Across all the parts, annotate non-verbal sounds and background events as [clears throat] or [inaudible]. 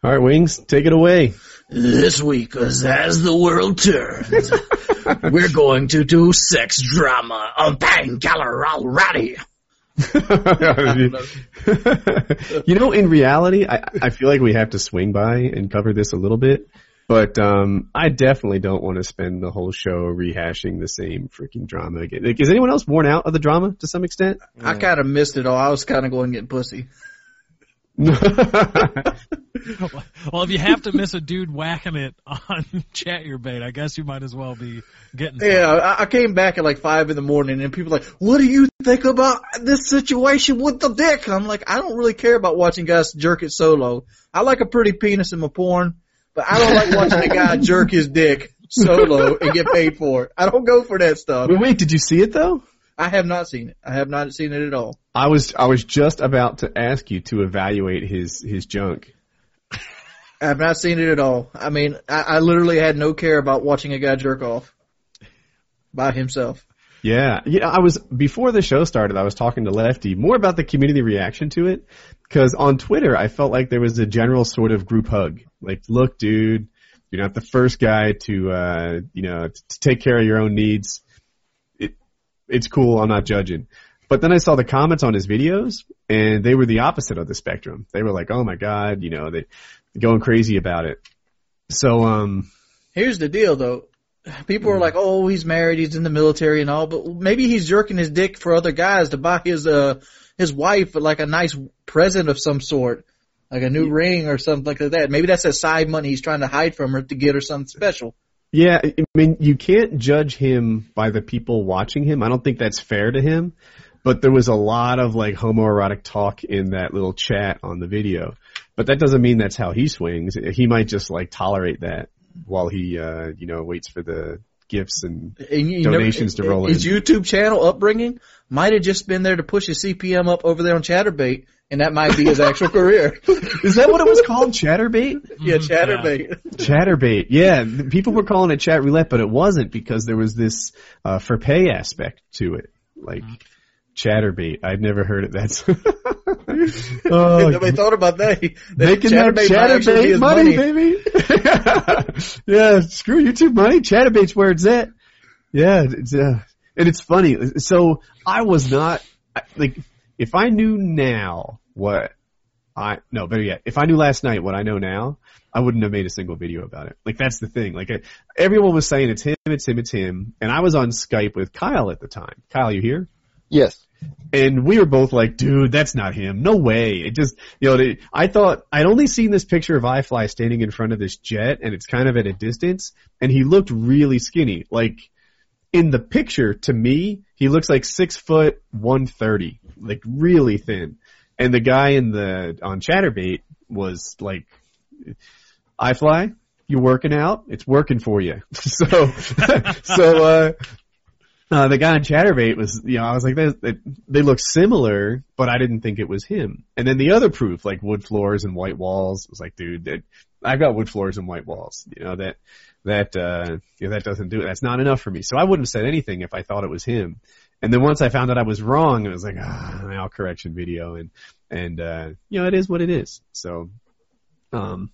All right, Wings, take it away. This week, as as the world turns, [laughs] we're going to do sex drama on Painkiller Already. [laughs] you know, in reality, I, I feel like we have to swing by and cover this a little bit, but um, I definitely don't want to spend the whole show rehashing the same freaking drama again. Like, is anyone else worn out of the drama to some extent? I kind of missed it all. I was kind of going getting pussy. [laughs] Well, if you have to miss a dude whacking it on [laughs] Chaturbate, I guess you might as well be getting. some. Yeah, I, I came back at like five in the morning, and people were like, "What do you think about this situation with the dick?" I'm like, I don't really care about watching guys jerk it solo. I like a pretty penis in my porn, but I don't like watching a guy jerk his dick solo and get paid for it. I don't go for that stuff. Wait, wait, did you see it though? I have not seen it. I have not seen it at all. I was I was just about to ask you to evaluate his his junk. I have not seen it at all. I mean, I, I literally had no care about watching a guy jerk off by himself. Yeah, yeah. I was before the show started. I was talking to Lefty more about the community reaction to it because on Twitter I felt like there was a general sort of group hug. Like, look, dude, you're not the first guy to uh, you know t- to take care of your own needs. It it's cool. I'm not judging. But then I saw the comments on his videos, and they were the opposite of the spectrum. They were like, "Oh my god," you know, they going crazy about it. So, um, Here's the deal though. People are like, oh, he's married, he's in the military and all, but maybe he's jerking his dick for other guys to buy his, uh, his wife like a nice present of some sort. Like a new ring or something like that. Maybe that's that side money he's trying to hide from her to get her something special. Yeah, I mean, you can't judge him by the people watching him. I don't think that's fair to him. But there was a lot of like homoerotic talk in that little chat on the video. But that doesn't mean that's how he swings. He might just like tolerate that while he, uh, you know, waits for the gifts and And donations to roll in. His YouTube channel upbringing might have just been there to push his CPM up over there on Chaturbate, and that might be his actual career. [laughs] Is that what it was called? Chaturbate? [laughs] yeah, Chaturbate. Chaturbate. Yeah, people were calling it Chatroulette, but it wasn't because there was this uh, for pay aspect to it, like Chaturbate. I'd never heard it. That's [laughs] oh, Nobody thought about that. That making that might actually be Chaturbate his money, baby. yeah, screw YouTube money. Chaturbate's where it's at. Yeah, it's uh, and it's funny. So I was not like if I knew now what I no better yet if I knew last night what I know now I wouldn't have made a single video about it. Like that's the thing. Like I, everyone was saying it's him, it's him, it's him, and I was on Skype with Kyle at the time. Kyle, you here? Yes. And we were both like, dude, that's not him. No way. It just, you know, they, I thought, I'd only seen this picture of iFly standing in front of this jet and it's kind of at a distance and he looked really skinny. Like, in the picture, to me, he looks like six foot, 130. Like, really thin. And the guy in the, on Chaturbate was like, "iFly, you working out? It's working for you. [laughs] so, [laughs] so, uh, uh, the guy on Chaturbate was, you know, I was like, they, they, they look similar, but I didn't think it was him. And then the other proof, like wood floors and white walls, was like, dude, that, I've got wood floors and white walls. You know, that, that, uh, you know, that doesn't do it. That's not enough for me. So I wouldn't have said anything if I thought it was him. And then once I found out I was wrong, it was like, ah, now correction video. And, and, uh, you know, it is what it is. So, um,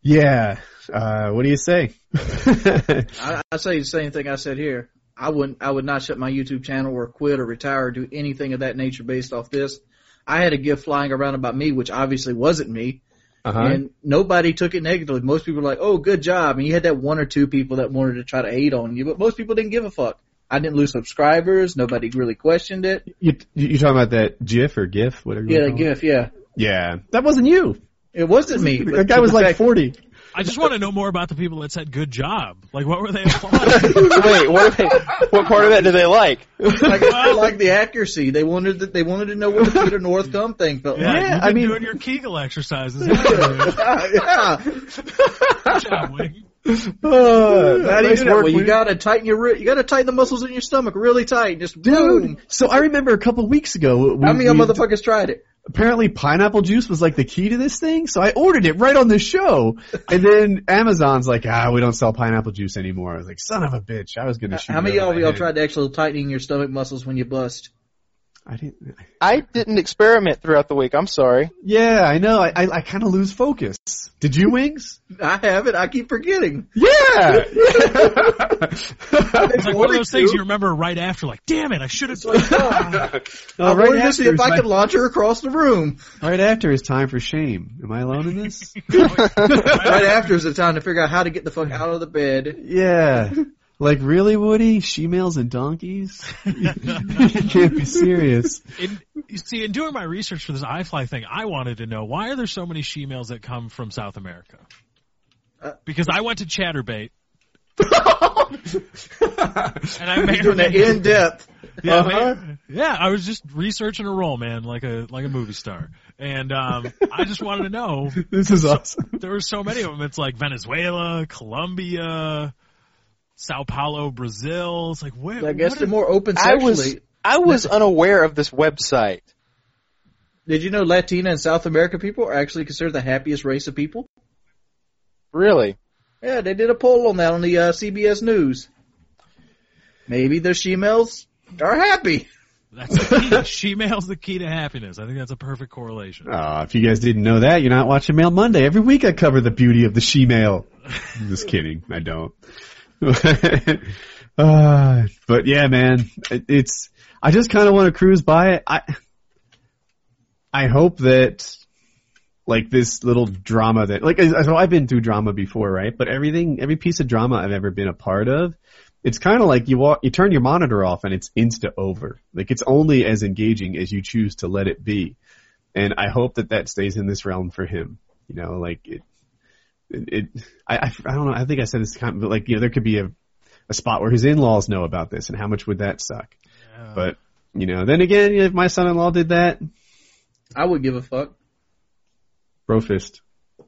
yeah, uh, what do you say? [laughs] I, I say the same thing I said here. I wouldn't. I would not shut my YouTube channel or quit or retire or do anything of that nature based off this. I had a gift flying around about me, which obviously wasn't me, Uh-huh. and nobody took it negatively. Most people were like, "Oh, good job," and you had that one or two people that wanted to try to hate on you, but most people didn't give a fuck. I didn't lose subscribers. Nobody really questioned it. You, you talking about that GIF or GIF, whatever Yeah, wanna that call it? gift. Yeah, Yeah, that wasn't you. it wasn't me. but That guy was like fact- 40. I just want to know more about the people that said good job. Like, what were they [laughs] applauding? Wait, what? They, what part of that do they like? like, I like the accuracy. They wanted to, they wanted to know what the Peter North Gump thing felt Yeah, like. you've I mean- doing your Kegel exercises. haven't [laughs] yeah. Good job, Wing. Oh, [laughs] How do you do that? Well, you gotta tighten your you gotta tighten the muscles in your stomach really tight. Just boom. Dude, so I remember a couple weeks ago, we, How many we- motherfuckers tried it? apparently pineapple juice was like the key to this thing, so I ordered it right on the show. And then Amazon's like, ah, we don't sell pineapple juice anymore. I was like, son of a bitch, I was gonna shoot How many over y'all tried to actually tightening your stomach muscles when you bust? I didn't. I didn't experiment throughout the week. I'm sorry. Yeah, I know. I I, I kind of lose focus. Did you, Wings? I have it. I keep forgetting. Yeah. [laughs] [laughs] It's like one of those things you remember right after, like, damn it, I should have. I Oh, wanted to see if I my- could launch her across the room. right after is time for shame. Am I alone in this? [laughs] right after is the time to figure out how to get the fuck out of the bed. yeah. Like really, Woody? She-males and donkeys? you [laughs] can't be serious. In, you see, in doing my research for this iFly thing, I wanted to know why are there so many she-males that come from South America? Uh, Because I went to Chaturbate. [laughs] and I may or Doing may that in depth. Yeah, Uh-huh. man. yeah, I was just researching a role, man, like a like a movie star, and um, I just wanted to know. [laughs] This is awesome. There were so many of them. It's like Venezuela, Colombia, Sao Paulo, Brazil. It's like where? I guess what they're more open I was I was [laughs] unaware of this website. Did you know Latina and South American people are actually considered the happiest race of people? Really? Yeah, they did a poll on that on the uh, CBS News. Maybe the she-males are happy. That's the key. [laughs] She-male's the key to happiness. I think that's a perfect correlation. Uh, if you guys didn't know that, you're not watching Mail Monday. Every week I cover the beauty of the she-male. I'm [laughs] just kidding. I don't. Uh, [laughs] but yeah, man, it, it's, I just kind of want to cruise by it. I, I hope that, like this little drama that, like, so I've been through drama before, right? But everything, every piece of drama I've ever been a part of, it's kind of like you walk, you turn your monitor off and it's insta over. Like it's only as engaging as you choose to let it be. And I hope that that stays in this realm for him. You know, like it, it, it I, I, I don't know. I think I said this kind of, but like, you know, there could be a, a spot where his in-laws know about this and how much would that suck? Yeah. But, you know, then again, if my son-in-law did that, I would give a fuck. bro fist.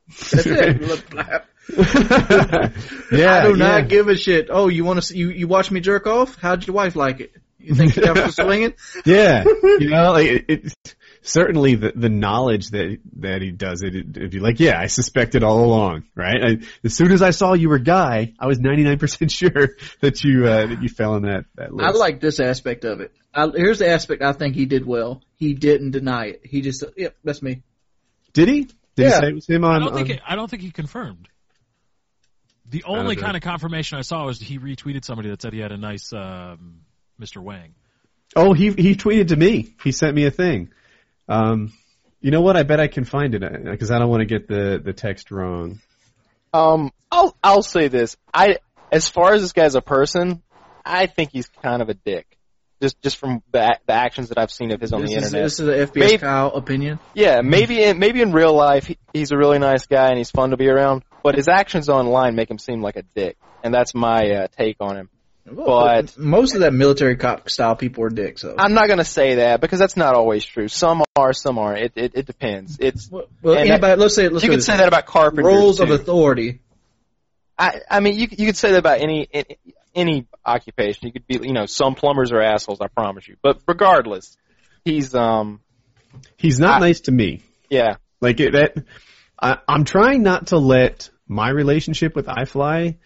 That's it. [laughs] Yeah, [laughs] I do not yeah. give a shit. Oh, you want to see, you you watch me jerk off? How'd your wife like it? You think she [laughs] got swinging? yeah, you know, like it, it, certainly the the knowledge that that he does it, it, it'd be like, yeah, I suspected all along, right? I, as soon as I saw you were guy, I was ninety nine percent [laughs] sure that you uh, that you fell in that that list. I like this aspect of it. I, here's the aspect I think he did well. He didn't deny it. He just, yep, that's me. Did he? Did he Yeah. say it was him on? I don't think on- it, I don't think he confirmed. The don't only know. kind of confirmation I saw was he retweeted somebody that said he had a nice um, Mr. Wang. Oh, he he tweeted to me. He sent me a thing. Um, you know what? I bet I can find it because I don't want to get the the text wrong. Um, I'll I'll say this. I as far as this guy as a person, I think he's kind of a dick. Just just from the, the actions that I've seen of his on This the is, internet. this is an FPS Maybe- Kyle opinion. Yeah, maybe in, maybe in real life he, he's a really nice guy and he's fun to be around, but his actions online make him seem like a dick, and that's my uh, take on him. But- most of that military cop style people are dicks. So. I'm not gonna say that because that's not always true. Some are, some aren't. It it, it depends. It's well, well, and anybody, let's say let's you could say that about carpenters. roles of authority. I I mean you you could say that about any any, any occupation. You could be you know some plumbers are assholes. I promise you. But regardless, he's um He's not I- nice to me. yeah Like it, that, I, I'm trying not to let my relationship with iFly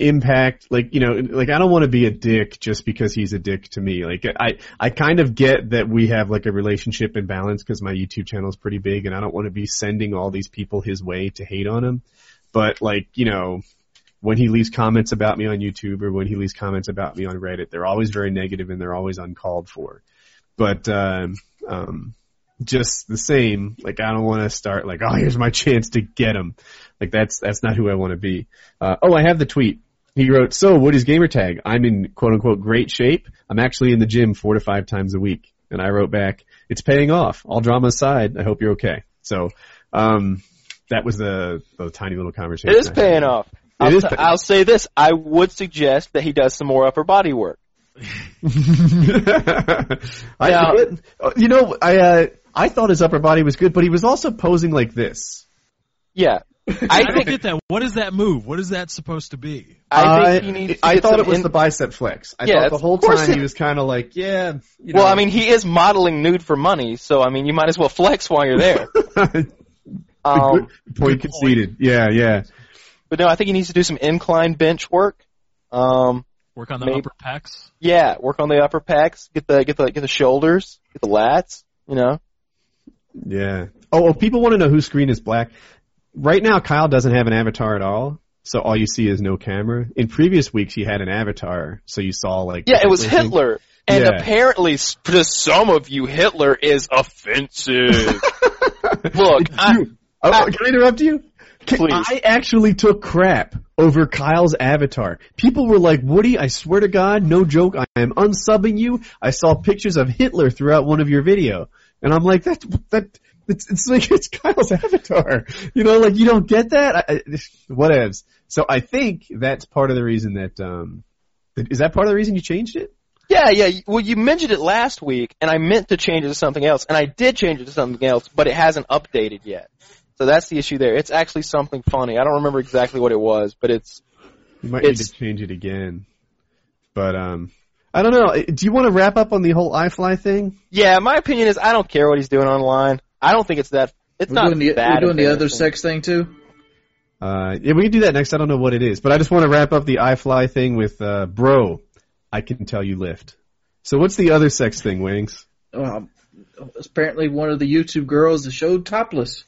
impact, like you know, like I don't want to be a dick just because he's a dick to me. Like I, I kind of get that we have like a relationship in balance because my YouTube channel is pretty big, and I don't want to be sending all these people his way to hate on him. But like you know, when he leaves comments about me on YouTube or when he leaves comments about me on Reddit, they're always very negative and they're always uncalled for. But um, um, just the same, like I don't want to start like, oh, here's my chance to get him. Like that's that's not who I want to be. Uh, oh, I have the tweet. He wrote, "So, Woody's gamertag. I'm in quote unquote great shape. I'm actually in the gym four to five times a week." And I wrote back, "It's paying off. All drama aside, I hope you're okay." So, um, that was the the tiny little conversation. it is paying off. It I'll, is pay- I'll say this. I would suggest that he does some more upper body work. [laughs] I, Now- you know, I uh, I thought his upper body was good, but he was also posing like this. Yeah, I I don't get that. What is that move? What is that supposed to be? I think he needs. To I thought it was in- the bicep flex. I Yeah, thought the whole time it- he was kind of like, yeah. You Well. I mean, he is modeling nude for money, so I mean, you might as well flex while you're there. [laughs] Um, point conceded. Yeah, yeah. but no, I think he needs to do some incline bench work. Um, Work on the Maybe- upper pecs. Yeah, work on the upper pecs, get the get the get the shoulders, get the lats. You know. Yeah. Oh, well, people want to know whose screen is black. Right now, Kyle doesn't have an avatar at all, so all you see is no camera. In previous weeks, he had an avatar, so you saw like. Yeah, it was thing. Hitler. And Yeah. apparently, to some of you, Hitler is offensive. [laughs] Look, I, Oh, I- can I interrupt you? Please. I actually took crap over Kyle's avatar. People were like, Woody, I swear to God, no joke, I am unsubbing you. I saw pictures of Hitler throughout one of your video. And I'm like, that, that, it's, it's like, it's Kyle's avatar. You know, like, you don't get that? I, I, whatevs. So I think that's part of the reason that, um, is that part of the reason you changed it? yeah, yeah. Well, you mentioned it last week, and I meant to change it to something else, and I did change it to something else, but it hasn't updated yet. So that's the issue there. It's actually something funny. I don't remember exactly what it was, but it's You might need to change it again. But, um, I don't know. Do you want to wrap up on the whole iFly thing? yeah. My opinion is I don't care what he's doing online. I don't think it's that. It's We're not doing the, that we're doing the other sex thing too. Uh, yeah, we can do that next. I don't know what it is, but I just want to wrap up the iFly thing with, uh, bro, I can tell you lift. So what's the other sex thing, Wings? Um, apparently, one of the YouTube girls that showed topless.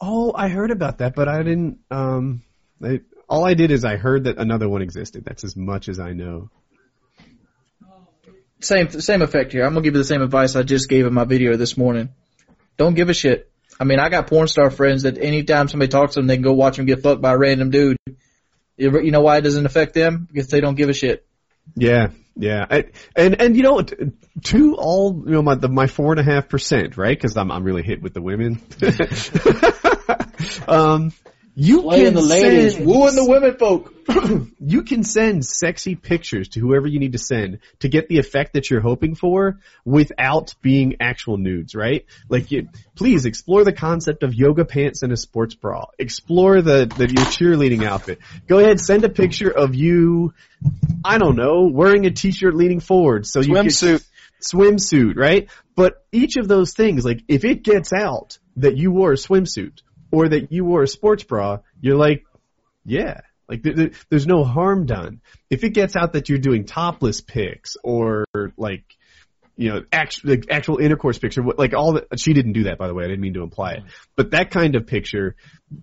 Oh, I heard about that, but I didn't, um, I, all I did is I heard that another one existed. That's as much as I know. Same same effect here. I'm gonna give you the same advice I just gave in my video this morning. Don't give a shit. I mean, I got porn star friends that anytime somebody talks to them, they can go watch them get fucked by a random dude. You know why it doesn't affect them? Because they don't give a shit. Yeah, yeah, I, and and you know, to all you know, my the, my four and a half percent, right? Because I'm I'm really hit with the women. [laughs] um, you Playing can the ladies, send- wooing the women folk. [clears throat] you can send sexy pictures to whoever you need to send to get the effect that you're hoping for without being actual nudes, right? Like, you, please explore the concept of yoga pants and a sports bra. Explore the, the your cheerleading outfit. Go ahead, send a picture of you, I don't know, wearing a t-shirt leaning forward so you can Swimsuit. swimsuit, right? But each of those things, like if it gets out that you wore a swimsuit or that you wore a sports bra, you're like, yeah, like th- th- there's no harm done. If it gets out that you're doing topless pics or like, you know, actual like actual intercourse picture, like all that. She didn't do that, by the way. I didn't mean to imply it, but that kind of picture,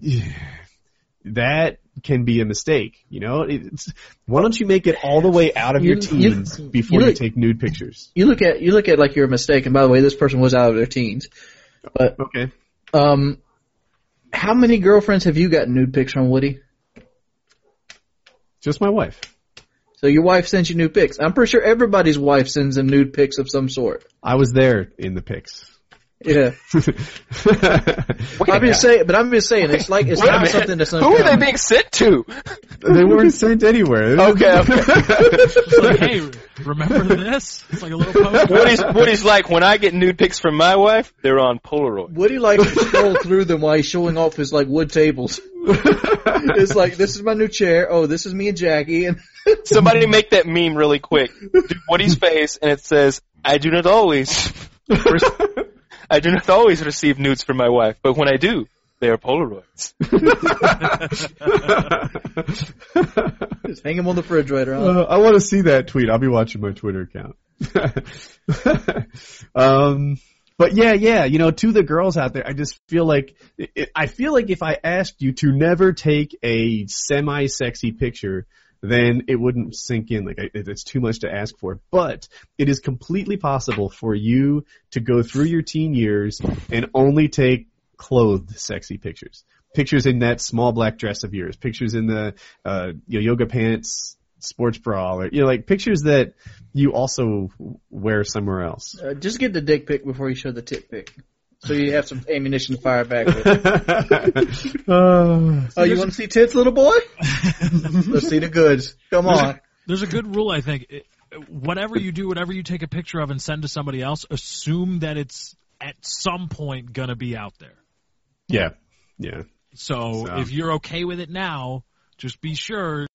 [sighs] that can be a mistake. You know, it's, why don't you make it all the way out of your You- you- teens before you you take nude pictures? You look at you look at like your mistake. And by the way, this person was out of their teens. But Okay. um, how many girlfriends have you gotten nude pics from, Woody? Just my wife. So your wife sends you nude pics. I'm pretty sure everybody's wife sends them nude pics of some sort. I was there in the pics. Yeah. [laughs] I'm just saying, but I'm just saying, it's like it's Wait a not minute. something that's Who are they being sent to? They weren't sent anywhere. Okay, [laughs] okay. It's like, hey, remember this? It's like a little post. Woody's, Woody's like, when I get nude pics from my wife, they're on Polaroid. Woody likes to scroll through them while he's showing off his like wood tables. [laughs] it's like this is my new chair. Oh, this is me and Jackie, and [laughs] Somebody make that meme really quick. Do Woody's face, and it says, I do not always, I do not always receive nudes from my wife, but when I do, they are Polaroids. [laughs] [laughs] just hang them on the refrigerator. Huh? Uh, I want to see that tweet. I'll be watching my Twitter account. [laughs] um, but yeah, yeah, you know, to the girls out there, I just feel like it, it, I feel like if I asked you to never take a semi-sexy picture, then it wouldn't sink in. Like it's too much to ask for. But it is completely possible for you to go through your teen years and only take clothed sexy pictures. Pictures in that small black dress of yours. Pictures in the uh, you know, yoga pants, sports bra, or you know, like pictures that you also wear somewhere else. Uh, just get the dick pic before you show the tit pic, so you have some ammunition to fire back with. [laughs] Uh, Oh, you want to see tits, little boy? Let's see the goods. Come on. There's a good rule, I think. It- Whatever you do, whatever you take a picture of and send to somebody else, assume that it's at some point gonna be out there. Yeah, yeah. So, So- if you're okay with it now, just be sure you're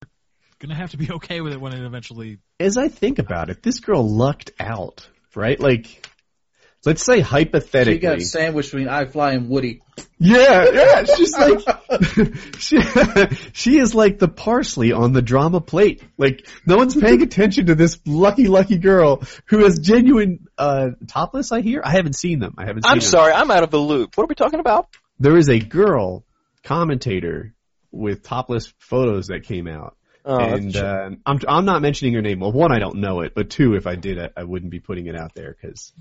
gonna have to be [laughs] okay with it when it eventually. As I think about it, this girl lucked out, right? Like, let's say hypothetically, She got sandwiched between iFly and Woody. Yeah, yeah. [laughs] She's like, [laughs] she, she is like the parsley on the drama plate. Like, no one's paying attention to this lucky, lucky girl who has genuine, uh, topless, I hear? I haven't seen them. I haven't seen them. I'm them. sorry, I'm out of the loop. What are we talking about? There is a girl commentator with topless photos that came out. Oh, and, uh, I'm, I'm not mentioning her name. Well, one, I don't know it, but two, if I did, I, I wouldn't be putting it out there because,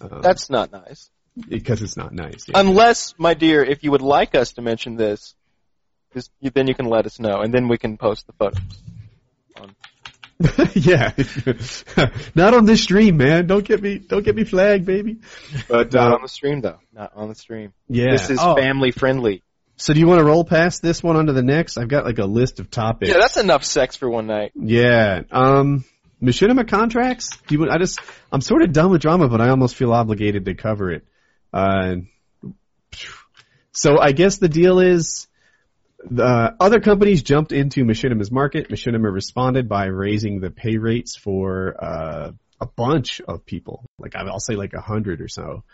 um, that's not nice. because it's not nice. Yeah. Unless, my dear, if you would like us to mention this, just, then you can let us know, and then we can post the photos. [laughs] yeah, [laughs] not on this stream, man. Don't get me, don't get me flagged, baby. But Not uh, on the stream, though. Not on the stream. yeah, This is Oh, family friendly. So do you want to roll past this one onto the next? I've got like a list of topics. Yeah, that's enough sex for one night. Yeah. Um, machinima contracts. Do you? want- I just, I'm sort of done with drama, but I almost feel obligated to cover it. Uh, so I guess the deal is, the other companies jumped into Machinima's market. Machinima responded by raising the pay rates for uh, a bunch of people. Like I'll say like a hundred or so.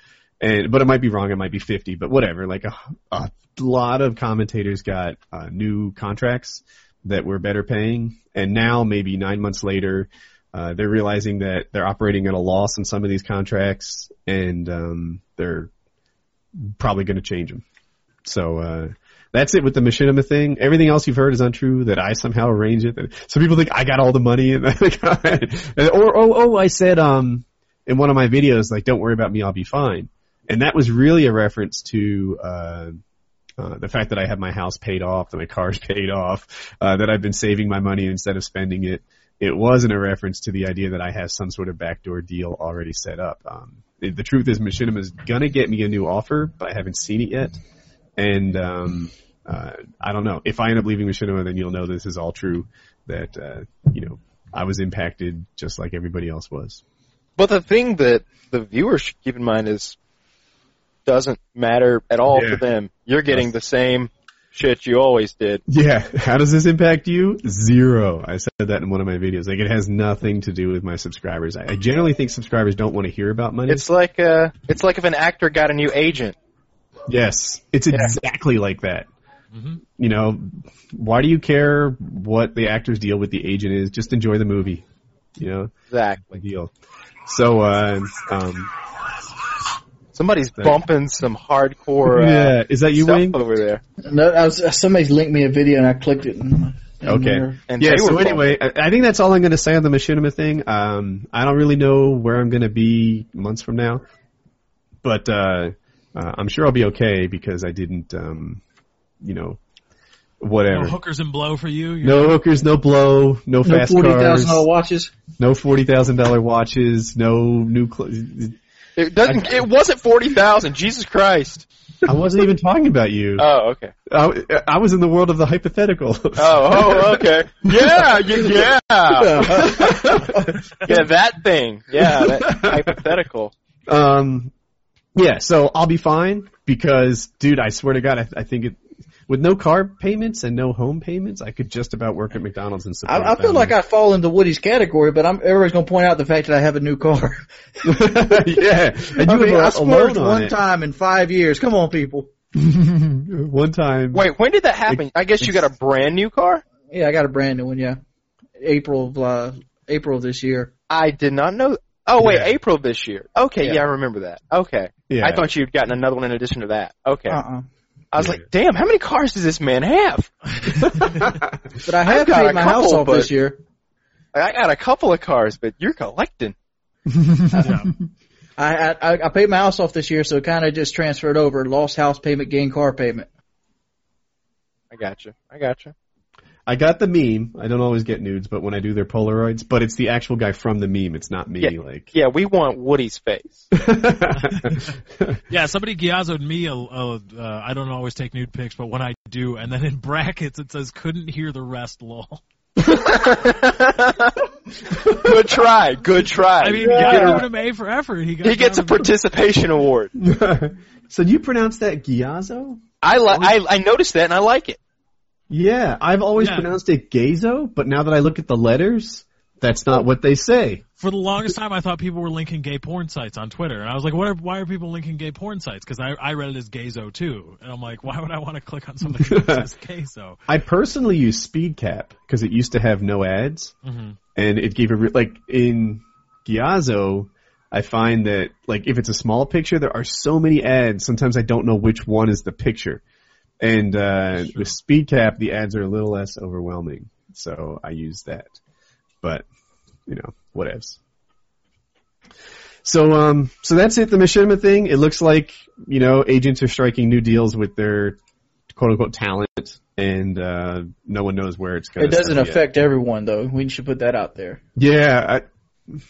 And but it might be wrong. It might be fifty. But whatever. Like a, a lot of commentators got uh, new contracts that were better paying, and now maybe nine months later, uh, they're realizing that they're operating at a loss in some of these contracts, and um, they're probably going to change them. So uh, that's it with the machinima thing. Everything else you've heard is untrue. That I somehow arranged it. Some people think I got all the money, and [laughs] or oh oh I said um in one of my videos like don't worry about me, I'll be fine. And that was really a reference to uh, uh, the fact that I have my house paid off, that my car's [laughs] paid off, uh, that I've been saving my money instead of spending it. It wasn't a reference to the idea that I have some sort of backdoor deal already set up. Um, the, truth is, Machinima is gonna get me a new offer, but I haven't seen it yet. And um, uh, I don't know. If I end up leaving Machinima, then you'll know this is all true. That uh, you know I was impacted just like everybody else was. But the thing that the viewers should keep in mind is doesn't matter at all Yeah. for them. You're getting the same shit you always did. Yeah. How does this impact you? Zero. I said that in one of my videos. Like it has nothing to do with my subscribers. I, I generally think subscribers don't want to hear about money. It's like uh it's like if an actor got a new agent. Yes. It's exactly like that. You know, why do you care what the actor's deal with the agent is? Just enjoy the movie. You know, Exactly. deal. So, uh, um, Somebody's bumping some hardcore uh, yeah, is that you, Wayne? over there. No, I was, somebody's linked me a video and I clicked it. And, and Okay. And yeah, so anyway, I, I think that's all I'm going to say on the machinima thing. Um, I don't really know where I'm going to be months from now, but uh, uh, I'm sure I'll be okay because I didn't, um, you know, whatever. No hookers and blow for you. You're No hookers, no blow, no No fast forty cars, thousand dollar watches. no forty thousand dollar watches, no new. Cl- It doesn't it wasn't forty thousand, Jesus Christ. I wasn't even talking about you. [laughs] Oh, okay. I, I was in the world of the hypothetical. Oh, oh, okay. Yeah, yeah, yeah. [laughs] yeah, that thing. Yeah, that hypothetical. Um, yeah, so I'll be fine because, dude, I swear to God, I, I think it, with no car payments and no home payments, I could just about work at McDonald's and support. I, I feel like I fall into Woody's category, but I'm everybody's gonna point out the fact that I have a new car. [laughs] yeah, and I you mean, have I a, a splurged on one it. time in five years. Come on, people. [laughs] one time. Wait, when did that happen? I guess you got a brand new car? Yeah, I got a brand new one. Yeah, April of uh, April of this year. I did not know. Oh wait, Yeah. April this year. Okay, yeah. Yeah. I remember that. Okay, Yeah. I thought you'd gotten another one in addition to that. Okay, Uh uh I was Yeah. like, damn, how many cars does this man have? [laughs] But I have paid a my house off this year. I got a couple of cars, but you're collecting. Yeah. I I, I paid my house off this year, so it kind of just transferred over. Lost house payment, gained car payment. I got you. I got you. I got the meme. I don't always get nudes, but when I do, they're Polaroids. But it's the actual guy from the meme. It's not me. Yeah. Like. Yeah, we want Woody's face. [laughs] Yeah, somebody Gyazoed me. A, a, uh, I don't always take nude pics, but when I do, and then in [laughs] brackets it says "couldn't hear the rest." Lol. [laughs] Good try. Good try. I mean, Get Gyazo a- would have made for effort. He, got he gets a participation award. so you pronounce that Gyazo? I li- I I noticed that and I like it. Yeah, I've always Yeah. pronounced it Gazo, but now that I look at the letters, That's not what they say. For the longest time, I thought people were linking gay porn sites on Twitter, and I was like, "What? Are, why are people linking gay porn sites?" Because I, I read it as Gayzo too, and I'm like, "Why would I want to click on something that [laughs] says Gayzo?" I personally use SpeedCap because it used to have no ads, Mhm. and it gave a re- like in Gyazo. I find that like if it's a small picture, there are so many ads. Sometimes I don't know which one is the picture, and uh, with SpeedCap, the ads are a little less overwhelming. So I use that, but you know, whatevs. So um, so that's it. The Machinima thing. It looks like you know agents are striking new deals with their quote unquote talent, and uh, no one knows where it's going. It doesn't affect everyone though. We should put that out there. Yeah, I,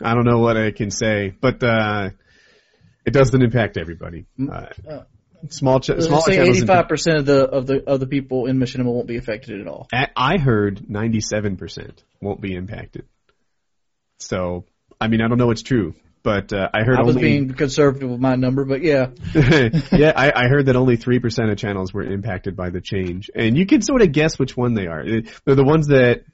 I don't know what I can say, but uh, it doesn't impact everybody. Uh, uh, small, ch- small say eighty-five percent of the of the of the people in Machinima won't be affected at all. I heard ninety-seven percent won't be impacted. So, I mean, I don't know what's true, but uh, I heard I was only. being conservative with my number, but yeah, [laughs] yeah, I, I heard that only three percent of channels were impacted by the change, and you can sort of guess which one they are. They're the ones that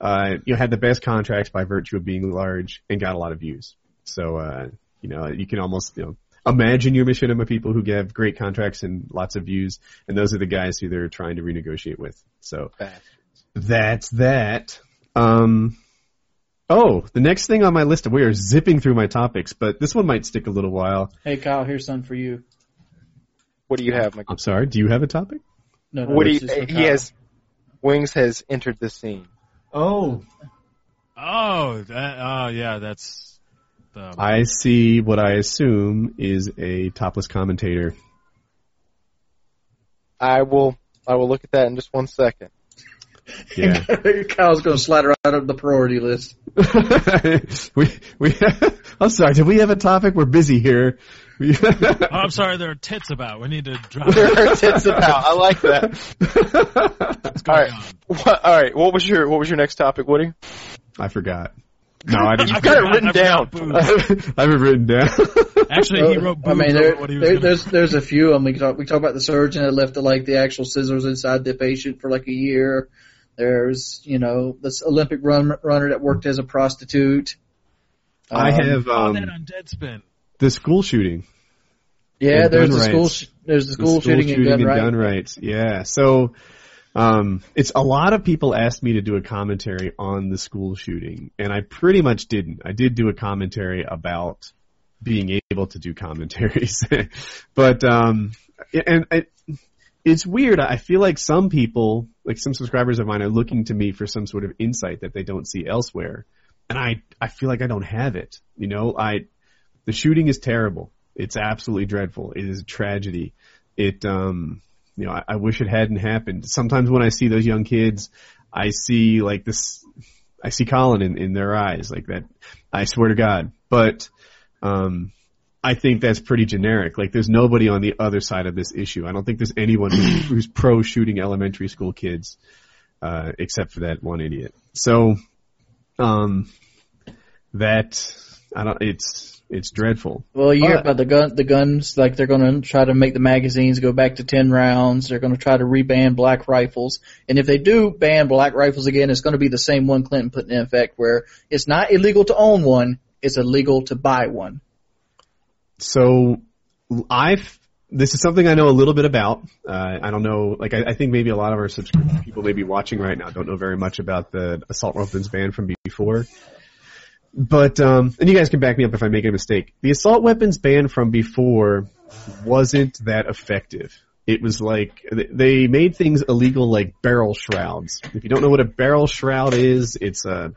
uh, you know had the best contracts by virtue of being large and got a lot of views. So uh, you know you can almost you know imagine your machinima people who have great contracts and lots of views, and those are the guys who they're trying to renegotiate with. So that's that. Um, oh, the next thing on my list, we are zipping through my topics, but this one might stick a little while. hey Kyle, here's something for you. What do you have, Mike? I'm sorry. Do you have a topic? No, no, What do you, just he Kyle. has, Wings has entered the scene. Oh, Oh, that, oh yeah, that's. The, I see what I assume is a topless commentator. I will, I will look at that in just one second. Yeah. [laughs] Kyle's going to slide right up the priority list. [laughs] we we. [laughs] I'm sorry. Did we have a topic? We're busy here. Oh, I'm sorry, there are tits about. We need to drop. There are tits about. I like that. What's All going right. on? What, all right. What was your What was your next topic, Woody? I forgot. No, I didn't. I've got it written I've down. [laughs] I have it written down. [laughs] Actually, he wrote. I mean, there, what he was there, there's there's a few. I mean, we talk, we talk about the surgeon that left the, like the actual scissors inside the patient for like a year. There's you know this Olympic run, runner that worked as a prostitute. I Um, have Oh, um, that on Deadspin. the school shooting. Yeah, there's gun the school. rights. sh- There's the The school, shooting, and gun, right. rights. Yeah. So, um, it's a lot of people asked me to do a commentary on the school shooting, and I pretty much didn't. I did do a commentary about being able to do commentaries, [laughs] but um, and it, it's weird. I feel like some people, like some subscribers of mine, are looking to me for some sort of insight that they don't see elsewhere, and I I feel like I don't have it. You know, I the shooting is terrible. It's absolutely dreadful. It is a tragedy. It, um, you know, I, I wish it hadn't happened. Sometimes when I see those young kids, I see like this, I see Colin in, in their eyes like that. I swear to God. But, um, I think that's pretty generic. Like there's nobody on the other side of this issue. I don't think there's anyone who's, [clears throat] who's pro shooting elementary school kids, uh, except for that one idiot. So, um, that, I don't, it's, it's dreadful. Well, you hear about the gun, the guns. Like they're going to try to make the magazines go back to ten rounds. They're going to try to reban black rifles. And if they do ban black rifles again, it's going to be the same one Clinton put in effect, where it's not illegal to own one; it's illegal to buy one. So I've this is something I know a little bit about. Uh, I don't know, like I, I think maybe a lot of our subscribers, people maybe watching right now don't know very much about the assault weapons ban from before. But um, and you guys can back me up if I make a mistake. The assault weapons ban from before wasn't that effective. It was like they made things illegal, like barrel shrouds. If you don't know what a barrel shroud is, it's a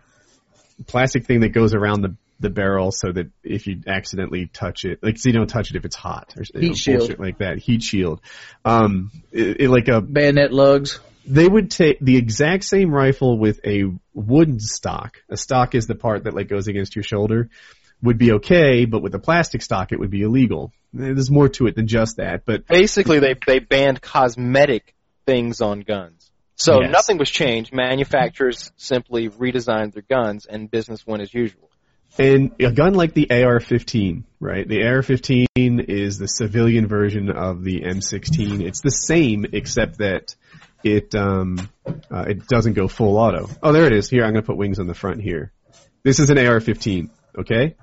plastic thing that goes around the the barrel so that if you accidentally touch it, like so you don't touch it if it's hot or you know, bullshit like that. Heat shield. Um, it, it like a Bayonet lugs. They would take the exact same rifle with a wooden stock. A stock is the part that like goes against your shoulder. Would be okay, but with a plastic stock, it would be illegal. There's more to it than just that, but Basically, they they banned cosmetic things on guns. So Yes. nothing was changed. Manufacturers simply redesigned their guns, and business went as usual. And a gun like the AR-15, right? The AR-15 is the civilian version of the M16. It's the same except that it um, uh, it doesn't go full auto. Oh, there it is. Here, I'm going to put wings on the front here. This is an AR-15. Okay.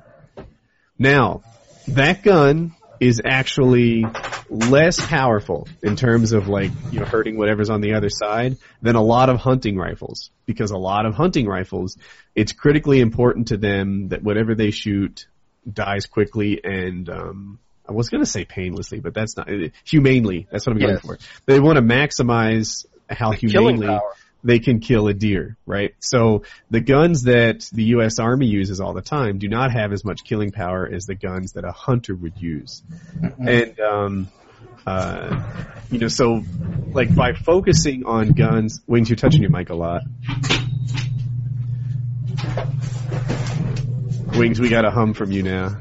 Now, that gun is actually less powerful in terms of like you know hurting whatever's on the other side than a lot of hunting rifles because a lot of hunting rifles it's critically important to them that whatever they shoot dies quickly and um I was going to say painlessly but that's not humanely that's what I'm going for they want to maximize how killing humanely they can kill a deer, right? So the guns that the U.S. Army uses all the time do not have as much killing power as the guns that a hunter would use. And, um, uh, you know, so like by focusing on guns, Wings, you're touching your mic a lot. Wings, we got a hum from you now.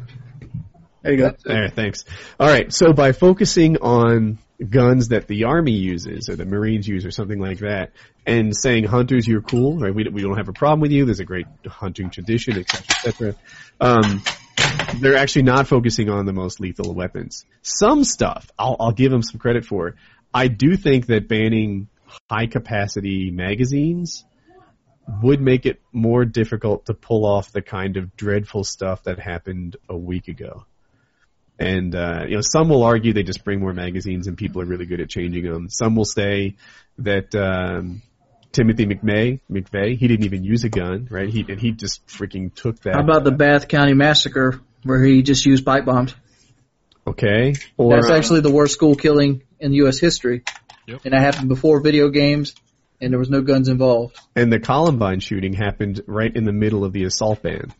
There you go. There, thanks. All right, so by focusing on guns that the army uses or the marines use or something like that, and saying hunters, you're cool, right? We we don't have a problem with you. There's a great hunting tradition, etc cetera, et cetera. Um, they're actually not focusing on the most lethal weapons. Some stuff, I'll, I'll give them some credit for. I do think that banning high capacity magazines would make it more difficult to pull off the kind of dreadful stuff that happened a week ago. And uh, you know, some will argue they just bring more magazines and people are really good at changing them. Some will say that um, Timothy McVeigh, McVeigh, he didn't even use a gun, right? He and he just freaking took that. How about the Bath County massacre where he just used pipe bombs? okay? Or That's uh, actually the worst school killing in U.S. history. Yep. And that happened before video games, and there was no guns involved. and the Columbine shooting happened right in the middle of the assault ban.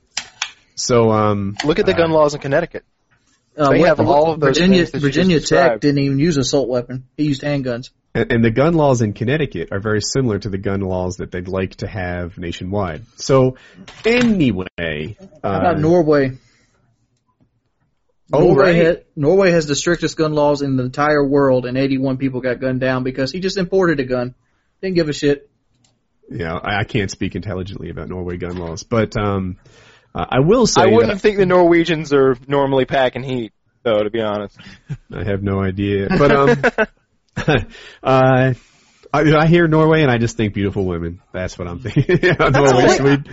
So um, Look at the gun laws in Connecticut. Uh, They what- have all of those Virginia, things that you Virginia just Tech described. didn't even use assault weapon. He used handguns. And, and the gun laws in Connecticut are very similar to the gun laws that they'd like to have nationwide. So, anyway, uh, How about Norway? Oh, Norway, right. ha- Norway has the strictest gun laws in the entire world, and 81 people got gunned down because he just imported a gun. Didn't give a shit. you know, I, I can't speak intelligently about Norway gun laws, but um, uh, I will say I wouldn't think the Norwegians are normally packing heat, though, to be honest. I have no idea. But um, [laughs] uh, I, I hear Norway and I just think beautiful women. That's what I'm thinking. [laughs] Norway, all- Sweden.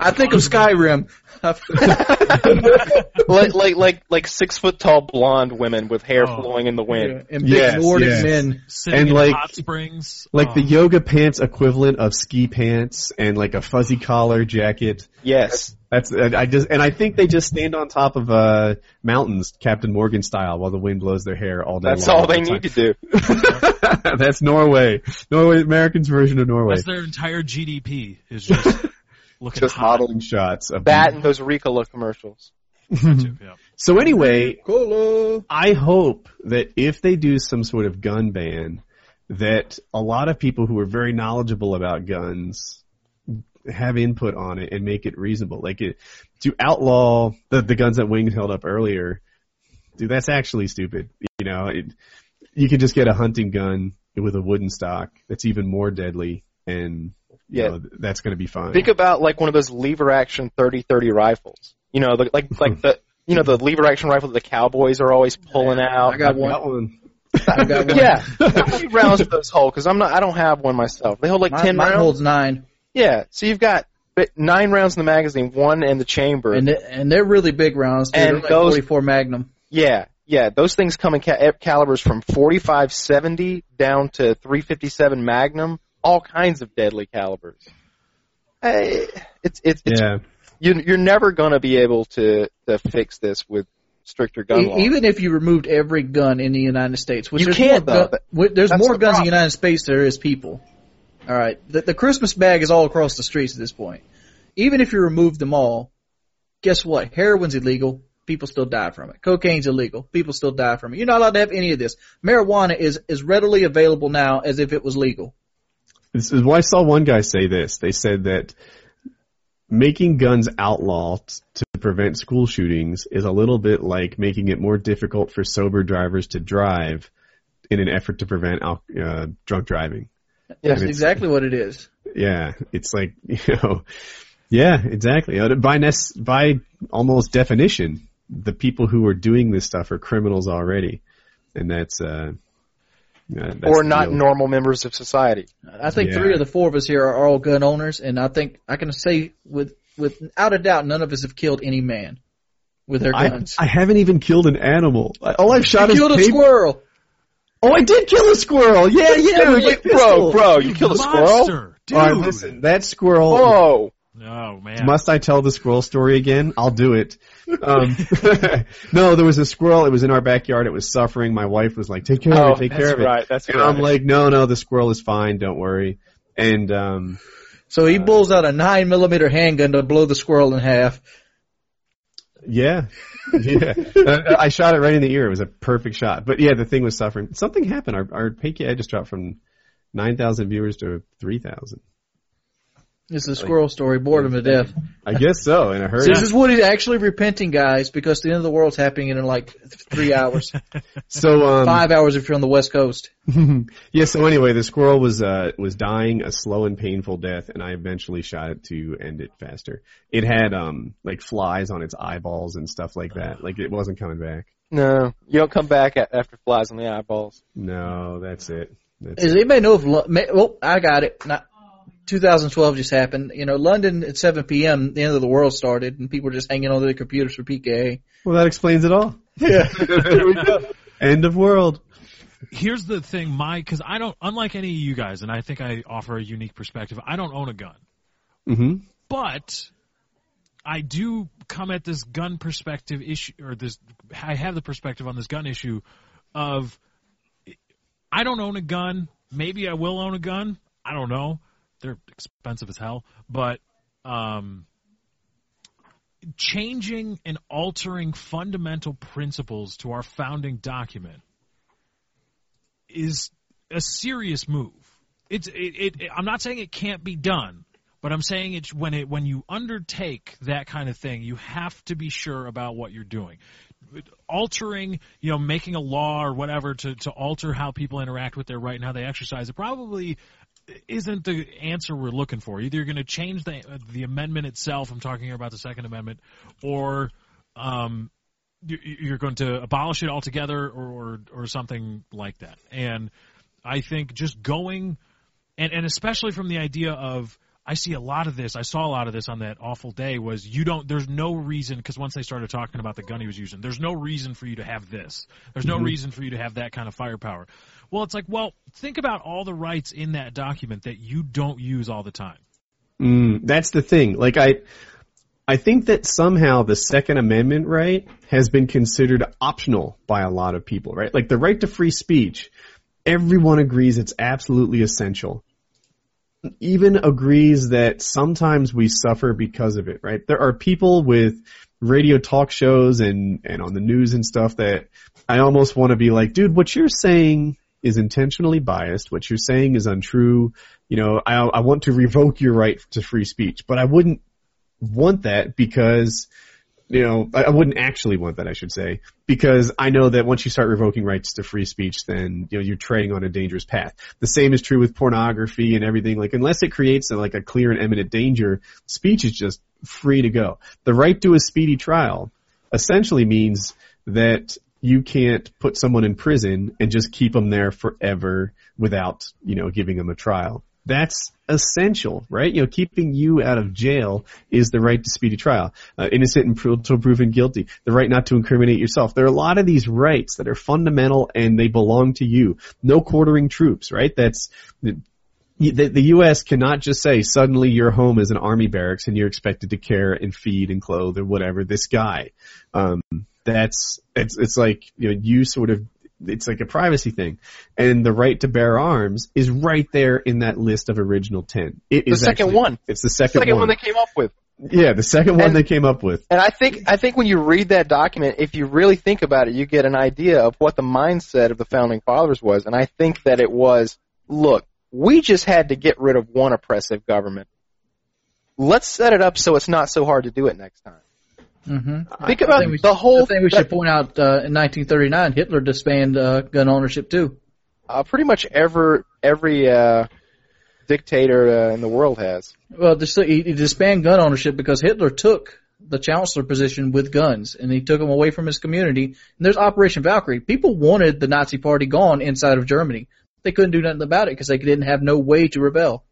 I think of Skyrim. [laughs] like, like, like, like six foot tall blonde women with hair Oh. flowing in the wind. and big Yes, Nordic yes. men. Sitting And in like- hot springs. Like Oh. the yoga pants equivalent of ski pants and like a fuzzy collar jacket. Yes. That's I just and I think they just stand on top of uh mountains, Captain Morgan style, while the wind blows their hair all day That's long. all they the need to do. [laughs] That's Norway. Norway, Americans' version of Norway. That's their entire GDP is just looking Just hot. modeling shots of That and those Ricola commercials. Mhm. Too, yeah. So anyway, Cola. I hope that if they do some sort of gun ban, that a lot of people who are very knowledgeable about guns have input on it and make it reasonable. Like it, to outlaw the, the guns that Wings held up earlier, dude, that's actually stupid. You know, it, you can just get a hunting gun with a wooden stock that's even more deadly and you Yeah. know, that's going to be fine. Think about like one of those lever action 30-30 rifles. You know, the, like like the you know the lever action rifle that the cowboys are always pulling out. I got I've one. one. I got [laughs] one. Yeah, how many rounds do those hold? Because I'm not, I don't have one myself. They hold like Mine, ten mine rounds. holds nine, Yeah, so you've got nine rounds in the magazine, one in the chamber. and they, and they're really big rounds. Dude. And they're like those- 44 Magnum. yeah, yeah, those things come in ca- eh, calibers from 4570 down to 357 Magnum, all kinds of deadly calibers. Hey, it's it's, it's Yeah. you, you're never gonna be able to to fix this with stricter gun laws. even if you removed every gun in the United States, which You there's can't, more though. gun- wi- there's That's more the guns in the United States than there is people. All right, the, the Christmas bag is all across the streets at this point. Even if you remove them all, guess what? Heroin's illegal. People still die from it. Cocaine's illegal. People still die from it. You're not allowed to have any of this. Marijuana is as readily available now as if it was legal. This is why I saw one guy say this. They said that making guns outlaw t- to prevent school shootings is a little bit like making it more difficult for sober drivers to drive in an effort to prevent uh, drunk driving. That's exactly what it is. Yeah, it's like [laughs] you know, yeah, exactly. Uh, By by almost definition, the people who are doing this stuff are criminals already, and that's uh, Yeah, or not deal. normal members of society. I think Yeah. three of the four of us here are all gun owners, and I think I can say with without a doubt, none of us have killed any man with their guns. I haven't even killed an animal. I- All I've shot you is killed a squirrel. Oh, I did kill a squirrel. Yeah, yeah, with my bro, bro, you killed a squirrel? Dude. All right, listen, that squirrel. Whoa. Oh man. Must I tell the squirrel story again? I'll do it. Um, [laughs] no, there was a squirrel. It was in our backyard. It was suffering. My wife was like, "Take care of Oh, it. Take care of it." right. That's and right. I'm like, "No, no, the squirrel is fine. Don't worry." And um, So he pulls out a nine millimeter handgun to blow the squirrel in half. yeah, [laughs] yeah, Uh, I shot it right in the ear. It was a perfect shot. But yeah, the thing was suffering. Something happened. Our our PKA just dropped from nine thousand viewers to three thousand. It's a squirrel story, bored him to death. [laughs] I guess so. In a hurry. This is Woody actually repenting, guys, because the end of the world's happening in like three hours, [laughs] So um, five hours if you're on the West Coast. [laughs] yeah. So anyway, the squirrel was uh was dying a slow and painful death, and I eventually shot it to end it faster. It had um like flies on its eyeballs and stuff like that. Like it wasn't coming back. No, you don't come back after flies on the eyeballs. No, that's it. That's Does anybody know if? Lo- ma- Oh, I got it. Not 2012 just happened. You know, London at 7 p.m. The end of the world started, and people were just hanging on their computers for PKA. Well, that explains it all. Yeah. [laughs] there we go. End of world. Here's the thing, my because I don't, unlike any of you guys, and I think I offer a unique perspective. I don't own a gun, hmm but I do come at this gun perspective issue, or this. I have the perspective on this gun issue of I don't own a gun. Maybe I will own a gun. I don't know. They're expensive as hell, but um, changing and altering fundamental principles to our founding document is a serious move. It's it, it, it I'm not saying it can't be done, but I'm saying it's when it when you undertake that kind of thing, you have to be sure about what you're doing. Altering, you know, making a law or whatever to to alter how people interact with their right and how they exercise it probably isn't the answer we're looking for. Either you're going to change the the amendment itself. I'm talking here about the Second Amendment, or um, you- you're going to abolish it altogether, or, or or something like that. And I think just going, and and especially from the idea of. I see a lot of this. I saw a lot of this on that awful day. Was you don't? There's no reason because once they started talking about the gun he was using, there's no reason for you to have this. There's no reason for you to have that kind of firepower. Well, it's like, well, think about all the rights in that document that you don't use all the time. Mm, that's the thing. Like I, I think that somehow the Second Amendment right has been considered optional by a lot of people, right? Like the right to free speech, everyone agrees it's absolutely essential. Even agrees that sometimes we suffer because of it, right? There are people with radio talk shows and, and on the news and stuff that I almost want to be like, dude, what you're saying is intentionally biased. What you're saying is untrue. You know, I, I want to revoke your right to free speech, but I wouldn't want that because, you know, I, wouldn't actually want that, I should say, because I know that once you start revoking rights to free speech, then, you know, you're treading on a dangerous path. The same is true with pornography and everything. Like, unless it creates a, like a clear and imminent danger, speech is just free to go. The right to a speedy trial essentially means that you can't put someone in prison and just keep them there forever without, you know, giving them a trial. That's essential, right? You know, keeping you out of jail is the right to speedy trial. Uh, innocent until proven guilty. The right not to incriminate yourself. There are a lot of these rights that are fundamental and they belong to you. No quartering troops, right? That's, the, the U.S. cannot just say suddenly your home is an army barracks and you're expected to care and feed and clothe or whatever this guy. Um, that's it's it's like you know you sort of it's like a privacy thing, and the right to bear arms is right there in that list of original ten. It The is second actually- one. It's the second, Second one. one they came up with. yeah, the second one And- they came up with. And I think I think when you read that document, if you really think about it, you get an idea of what the mindset of the founding fathers was. And I think that it was, look, we just had to get rid of one oppressive government. Let's set it up so it's not so hard to do it next time. Mm-hmm. Think about think we the whole. I think we that- should point out uh, in 1939, Hitler disbanded uh, gun ownership too. uh, pretty much every every uh, dictator uh, in the world has. Well, dis- he, he disbanded gun ownership because Hitler took the chancellor position with guns, and he took them away from his community. And there's Operation Valkyrie. People wanted the Nazi Party gone inside of Germany. they couldn't do nothing about it because they didn't have no way to rebel.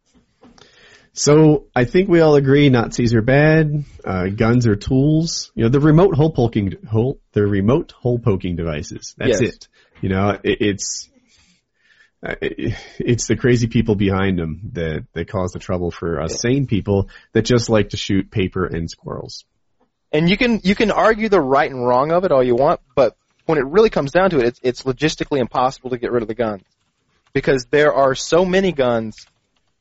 So I think we all agree Nazis are bad. Uh, guns are tools. You know, the remote hole poking hole, the remote hole poking devices. That's Yes. it. You know, it, it's uh, it, it's the crazy people behind them that that cause the trouble for us sane people that just like to shoot paper and squirrels. And you can you can argue the right and wrong of it all you want, but when it really comes down to it, it's, it's logistically impossible to get rid of the guns because there are so many guns.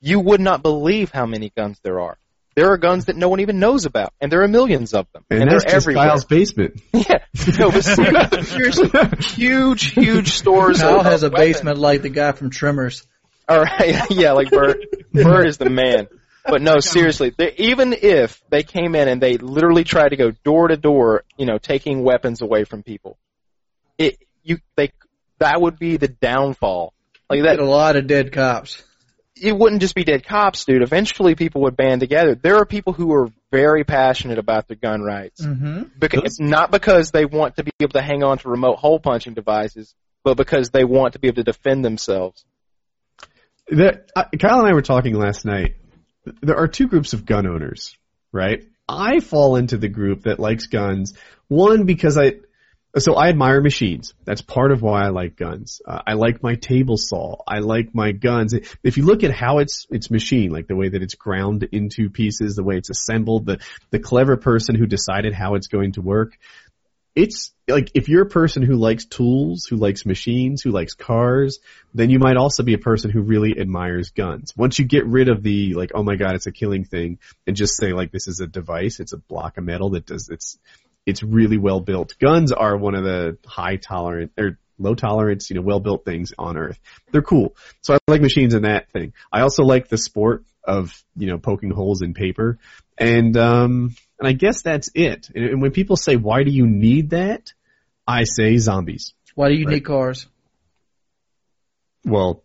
You would not believe how many guns there are. There are guns that no one even knows about, and there are millions of them, And, and, that's they're just everywhere. Kyle's basement. [laughs] Yeah, no, but seriously, [laughs] seriously, huge, huge stores. Kyle of has a weapons. basement like the guy from Tremors. All right, [laughs] yeah, like Burt. Burt is the man. But no, seriously, they, even if they came in and they literally tried to go door to door, you know, taking weapons away from people, it you they that would be the downfall. Like Get that, a lot of dead cops. It wouldn't just be dead cops, dude. Eventually, people would band together. There are people who are very passionate about their gun rights. Mm-hmm. Because it's not because they want to be able to hang on to remote hole punching devices, but because they want to be able to defend themselves. There, uh, Kyle and I were talking last night. There are two groups of gun owners, right? I fall into the group that likes guns. One because I, so I admire machines. That's part of why I like guns. Uh, I like my table saw. I like my guns. If you look at how it's it's machined, like the way that it's ground into pieces, the way it's assembled, the the clever person who decided how it's going to work, it's like if you're a person who likes tools, who likes machines, who likes cars, then you might also be a person who really admires guns. Once you get rid of the like, oh my god, it's a killing thing, and just say like this is a device, it's a block of metal that does it's it's really well built. Guns are one of the high tolerant or low tolerance, you know, well built things on earth. They're cool. So I like machines in that thing. I also like the sport of, you know, poking holes in paper. And um and I guess that's it. And, and when people say, why do you need that? I say zombies. Why do you Right. need cars? Well,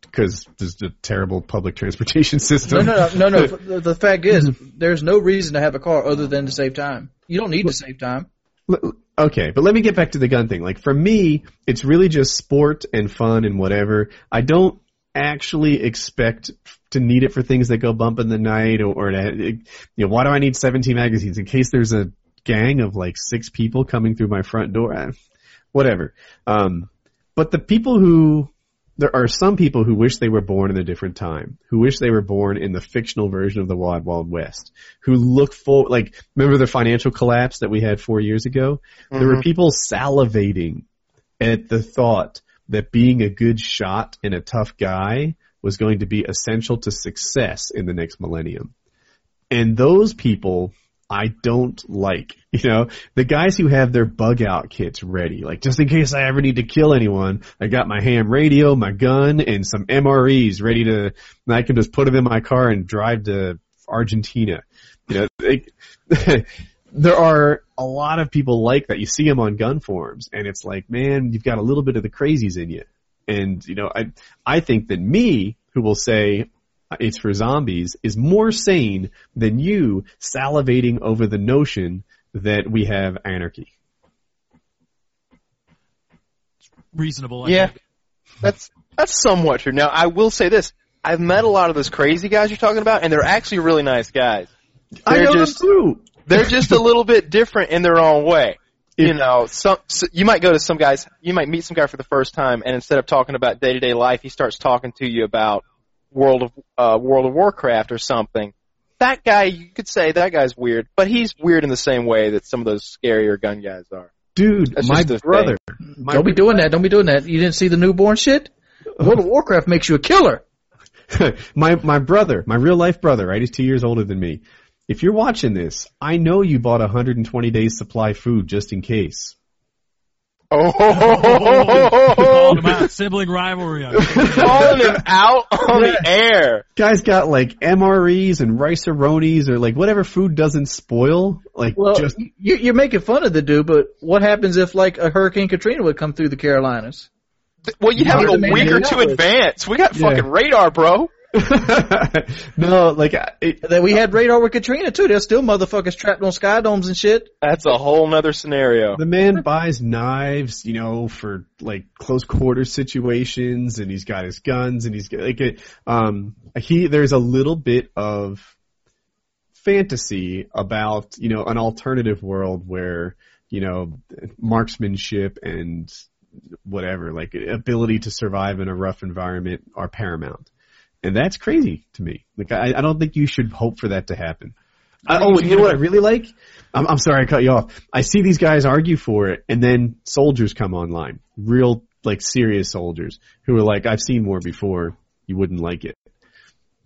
because there's a terrible public [laughs] transportation system. no, no, no, no. The, [laughs] the fact is, there's no reason to have a car other than to save time. You don't need to save time. Okay, but let me get back to the gun thing. Like for me, it's really just sport and fun and whatever. I don't actually expect to need it for things that go bump in the night or, or to, you know, why do I need 17 magazines in case there's a gang of like six people coming through my front door? Eh, Whatever. Um, but the people who there are some people who wish they were born in a different time, who wish they were born in the fictional version of the Wild Wild West, who look for, like, remember the financial collapse that we had four years ago? There were mm-hmm. people salivating at the thought that being a good shot and a tough guy was going to be essential to success in the next millennium. And those people I don't like. You know, the guys who have their bug out kits ready, like just in case I ever need to kill anyone, I got my ham radio, my gun, and some MREs ready to, and I can just put them in my car and drive to Argentina. You know, they, [laughs] there are a lot of people like that. You see them on gun forums, and it's like, man, you've got a little bit of the crazies in you. And you know, I I think that me, who will say it's for zombies, is more sane than you salivating over the notion that we have anarchy. Reasonable. I Yeah, think. that's that's somewhat true. Now, I will say this: I've met a lot of those crazy guys you're talking about, and they're actually really nice guys. I They're know just- them too. They're just a little bit different in their own way. [laughs] You know, some so you might go to some guys, you might meet some guy for the first time, and instead of talking about day to day life, he starts talking to you about World of uh, World of Warcraft or something. That guy, you could say that guy's weird, but he's weird in the same way that some of those scarier gun guys are. Dude, That's my brother. My Don't be doing that. Don't be doing that. You didn't see the newborn shit? World of Warcraft makes you a killer. [laughs] my my brother, my real life brother, right? He's two years older than me. If you're watching this, I know you bought 120 days supply food just in case. Calling Oh, him out. Sibling rivalry. [laughs] calling him out on the air. Guys got like MREs and rice or like whatever food doesn't spoil. Like Well, just you, you're making fun of the dude, but what happens if like a Hurricane Katrina would come through the Carolinas? Well, you have Hard a week or two advance. We got Yeah. fucking radar, bro. [laughs] no, like That we had radar with Katrina too. There's still motherfuckers trapped on sky domes and shit. That's a whole nother scenario. the man buys knives, you know, for like close quarter situations, and he's got his guns, and he's got like a, um he. There's a little bit of fantasy about you know an alternative world where you know marksmanship and whatever like ability to survive in a rough environment are paramount and that's crazy to me. Like i, I don't think you should hope for that to happen. I, oh you know what i really like? I'm, I'm sorry i cut you off. I see these guys argue for it and then soldiers come online. Real like serious soldiers who are like i've seen war before. You wouldn't like it.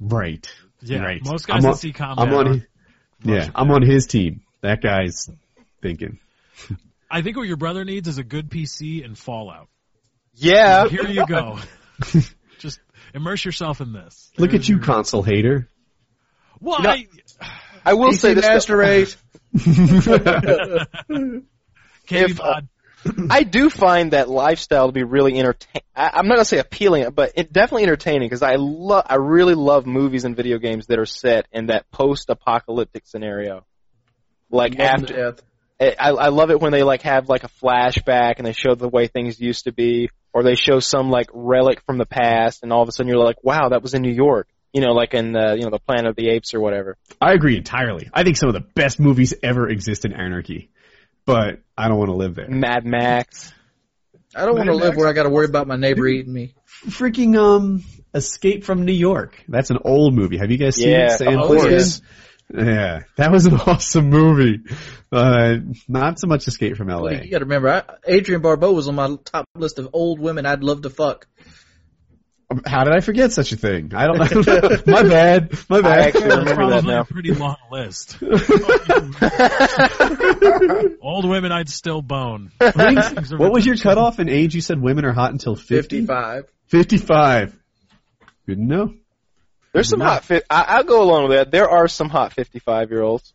Right. Yeah, right. most guys I'm that on- see combat. I'm on aren't yeah i'm on his team. That guy's thinking. [laughs] I think what your brother needs is a good PC and Fallout. Yeah. Here you go. [laughs] Just immerse yourself in this. look at you console hater Well, know- I, I will say this. Master Race. [laughs] If, uh, I do find that lifestyle to be really entertaining. I'm not gonna say appealing, but it definitely entertaining because I love, I really love movies and video games that are set in that post-apocalyptic scenario. Like after, Death. I, I love it when they like have like a flashback and they show the way things used to be, or they show some like relic from the past, and all of a sudden you're like, wow, that was in New York. You know, like in the you know the Planet of the Apes or whatever. I agree entirely. I think some of the best movies ever exist in anarchy, but I don't want to live there. Mad Max. I don't want to live where I got to worry about my neighbor eating me. Freaking um, Escape from New York. That's an old movie. Have you guys seen Yeah, it? Sam of Porter? Course. Yeah, that was an [laughs] awesome movie. Uh, not so much Escape from L.A. you got to remember, I, Adrienne Barbeau was on my top list of old women I'd love to fuck. How did I forget such a thing? I don't know. [laughs] my bad. My I bad. actually That's remember that now. a pretty long list. [laughs] Old women I'd still bone. what was your cutoff in age? You said women are hot until 50? Fifty-five. 55. Good to know. There's some hot. Fi- I, I'll go along with that. There are some hot 55 year olds.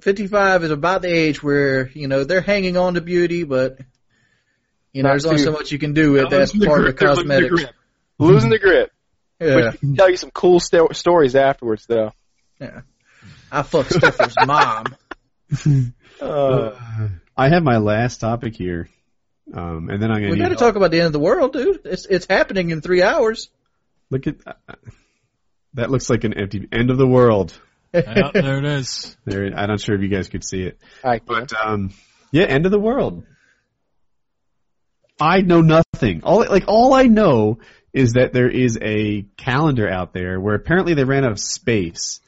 55 is about the age where, you know, they're hanging on to beauty, but, you know, Not there's only too- so much you can do with that's part of the cosmetics. Losing the grip. Yeah. Which can tell you some cool sto- stories afterwards, though. yeah. I fucked Stifler's [laughs] mom. Uh, I have my last topic here. Um, and then I'm gonna We got to talk about the end of the world, dude. It's it's happening in three hours. Look at that. Looks like an empty end of the world. [laughs] Yeah, there it is. There, I'm not sure if you guys could see it, I but um, yeah, end of the world. I know nothing. All like all I know is that there is a calendar out there where apparently they ran out of space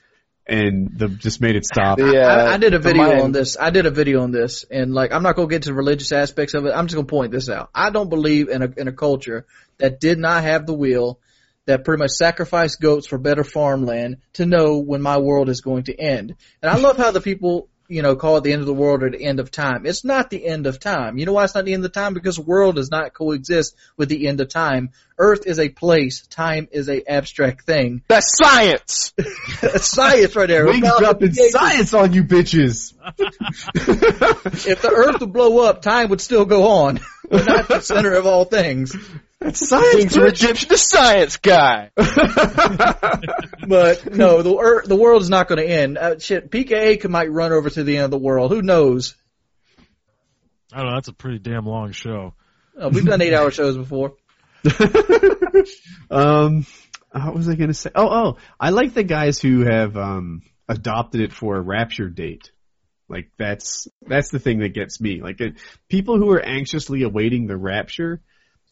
and the, just made it stop. The, uh, I, I did a video on this. I did a video on this, and like I'm not gonna get to the religious aspects of it. I'm just gonna point this out. I don't believe in a in a culture that did not have the will, that pretty much sacrificed goats for better farmland to know when my world is going to end. And I love how the people you know call it the end of the world or the end of time. It's not the end of time. You know why it's not the end of time? Because the world does not coexist with the end of time. Earth is a place. Time is a abstract thing. [laughs] That's science. Science right there. Wings About dropping science on you bitches. if the earth would blow up, time would still go on. [laughs] We're not the center of all things. That's [laughs] science. King's bitch. redemption, the science guy. [laughs] But no, the earth, the world is not going to end. Uh, shit, PKA could might run over to the end of the world. Who knows? I don't know. That's a pretty damn long show. Uh, we've done eight hour shows before. [laughs] um, what was I going to say? Oh, oh, I like the guys who have um adopted it for a rapture date. Like that's that's the thing that gets me. Like it, people who are anxiously awaiting the rapture.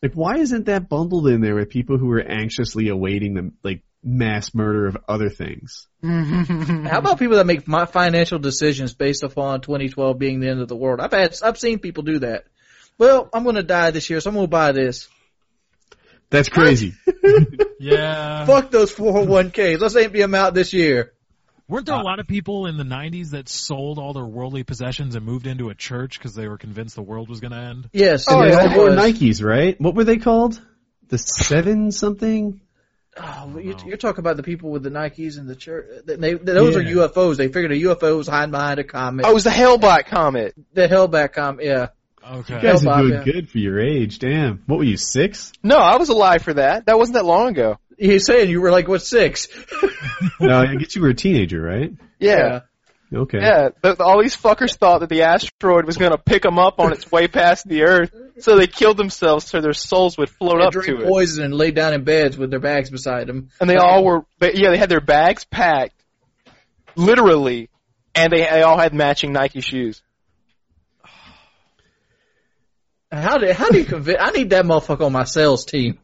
Like why isn't that bundled in there with people who are anxiously awaiting the like mass murder of other things? [laughs] How about people that make my financial decisions based upon 2012 being the end of the world? I've had, I've seen people do that. Well, I'm going to die this year, so I'm going to buy this. That's crazy. [laughs] Yeah. Fuck those 401ks. Let's empty them out this year. Weren't there a uh, lot of people in the 90s that sold all their worldly possessions and moved into a church because they were convinced the world was going to end? Yes. Oh, and it they all wore Nikes, right? What were they called? The seven something? Oh, you, you're talking about the people with the Nikes and the church. They, those are UFOs. They figured a UFO was hiding behind a comet. Oh, it was the Hale-Bopp comet. the Hale-Bopp comet. Yeah. Okay. You guys Hell, are Bob, doing yeah. good for your age. Damn. What were you, six? No, I was alive for that. That wasn't that long ago. He's saying you were like what six? [laughs] no, I guess you were a teenager, right? Yeah. Okay. Yeah, but all these fuckers thought that the asteroid was going to pick them up on its way past the Earth, so they killed themselves so their souls would float up drink to it. poison and lay down in beds with their bags beside them. And they all were, but yeah, they had their bags packed, literally, and they, they all had matching Nike shoes. How do how do you convince? I need that motherfucker on my sales team.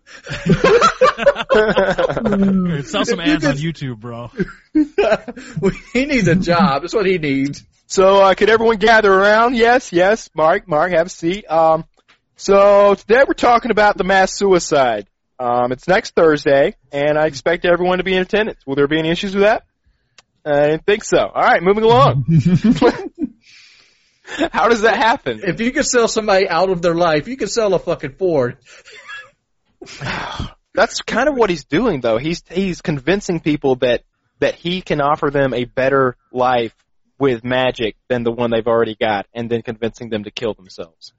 Sell some [laughs] ads on YouTube, bro. [laughs] he needs a job. That's what he needs. So, uh, could everyone gather around? Yes, yes. Mark, Mark, have a seat. Um, so today we're talking about the mass suicide. Um, it's next Thursday, and I expect everyone to be in attendance. Will there be any issues with that? I didn't think so. All right, moving along. [laughs] [laughs] How does that happen? If you could sell somebody out of their life, you could sell a fucking Ford. [sighs] That's kind of what he's doing, though. He's he's convincing people that that he can offer them a better life with magic than the one they've already got, and then convincing them to kill themselves.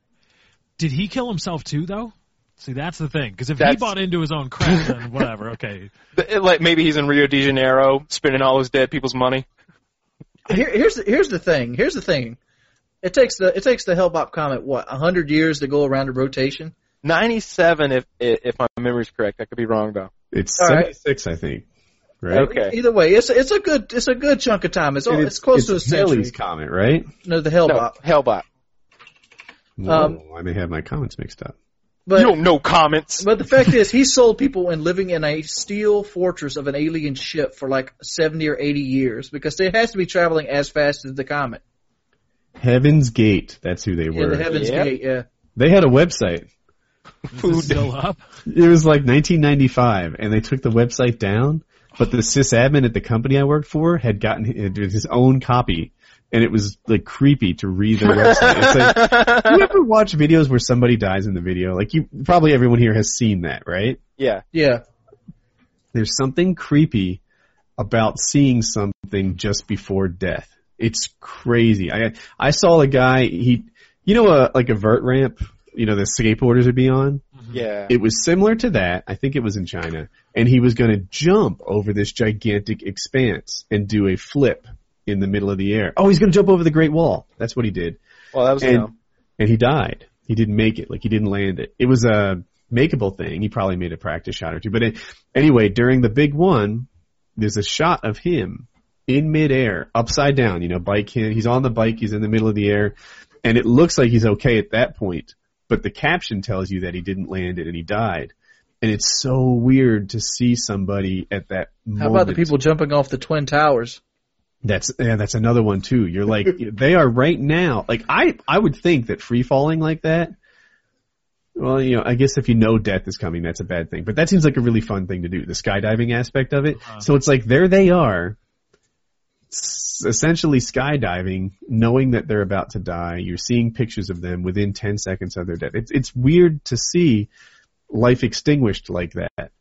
Did he kill himself too, though? See, that's the thing. Because if he bought into his own crap, then whatever. Okay. [laughs] Like maybe he's in Rio de Janeiro spending all his dead people's money. Here, here's the, here's the thing. Here's the thing. It takes the it takes the Hale-Bopp comet what a hundred years to go around a rotation. Ninety-seven, if if my memory's correct. I could be wrong though. It's All right. 76, I think. Right? Okay. Either way, it's it's a good it's a good chunk of time. It's And it's, close to a it's century. Halley's Comet, right? No, the No, Hale-Bopp. Hale-Bopp. Um, Whoa, I may have my comments mixed up. But you don't know comments. But the fact is, he sold people in living in a steel fortress of an alien ship for like 70 or 80 years because it has to be traveling as fast as the comet. Heaven's Gate, that's who they Yeah, were. the Heaven's Yeah. Gate, yeah. they had a website. Is this still [laughs] up? It was like 1995, and they took the website down. But the sysadmin at the company I worked for had gotten his own copy, and it was like creepy to read their website. It's like, [laughs] you ever watch videos where somebody dies in the video? Like you, probably everyone here has seen that, right? Yeah. Yeah. There's something creepy about seeing something just before death. It's crazy. I I saw a guy. He, you know, a, like a vert ramp. You know, the skateboarders would be on. Mm-hmm. Yeah. It was similar to that. I think it was in China, and he was going to jump over this gigantic expanse and do a flip in the middle of the air. Oh, he's going to jump over the Great Wall. That's what he did, well, that was and dumb. and he died. He didn't make it. Like he didn't land it. It was a makeable thing. He probably made a practice shot or two. But it, anyway, during the big one, there's a shot of him in midair, upside down. You know, bike him. He's on the bike. He's in the middle of the air, and it looks like he's okay at that point. But the caption tells you that he didn't land it and he died. And it's so weird to see somebody at that moment. How about the people jumping off the Twin Towers? That's yeah, that's another one too. You're like [laughs] they are right now. Like I I would think that free falling like that. Well, you know, I guess if you know death is coming, that's a bad thing. But that seems like a really fun thing to do, the skydiving aspect of it. Uh-huh. So it's like there they are, s- essentially skydiving, knowing that they're about to die. You're seeing pictures of them within 10 seconds of their death. It's it's weird to see life extinguished like that.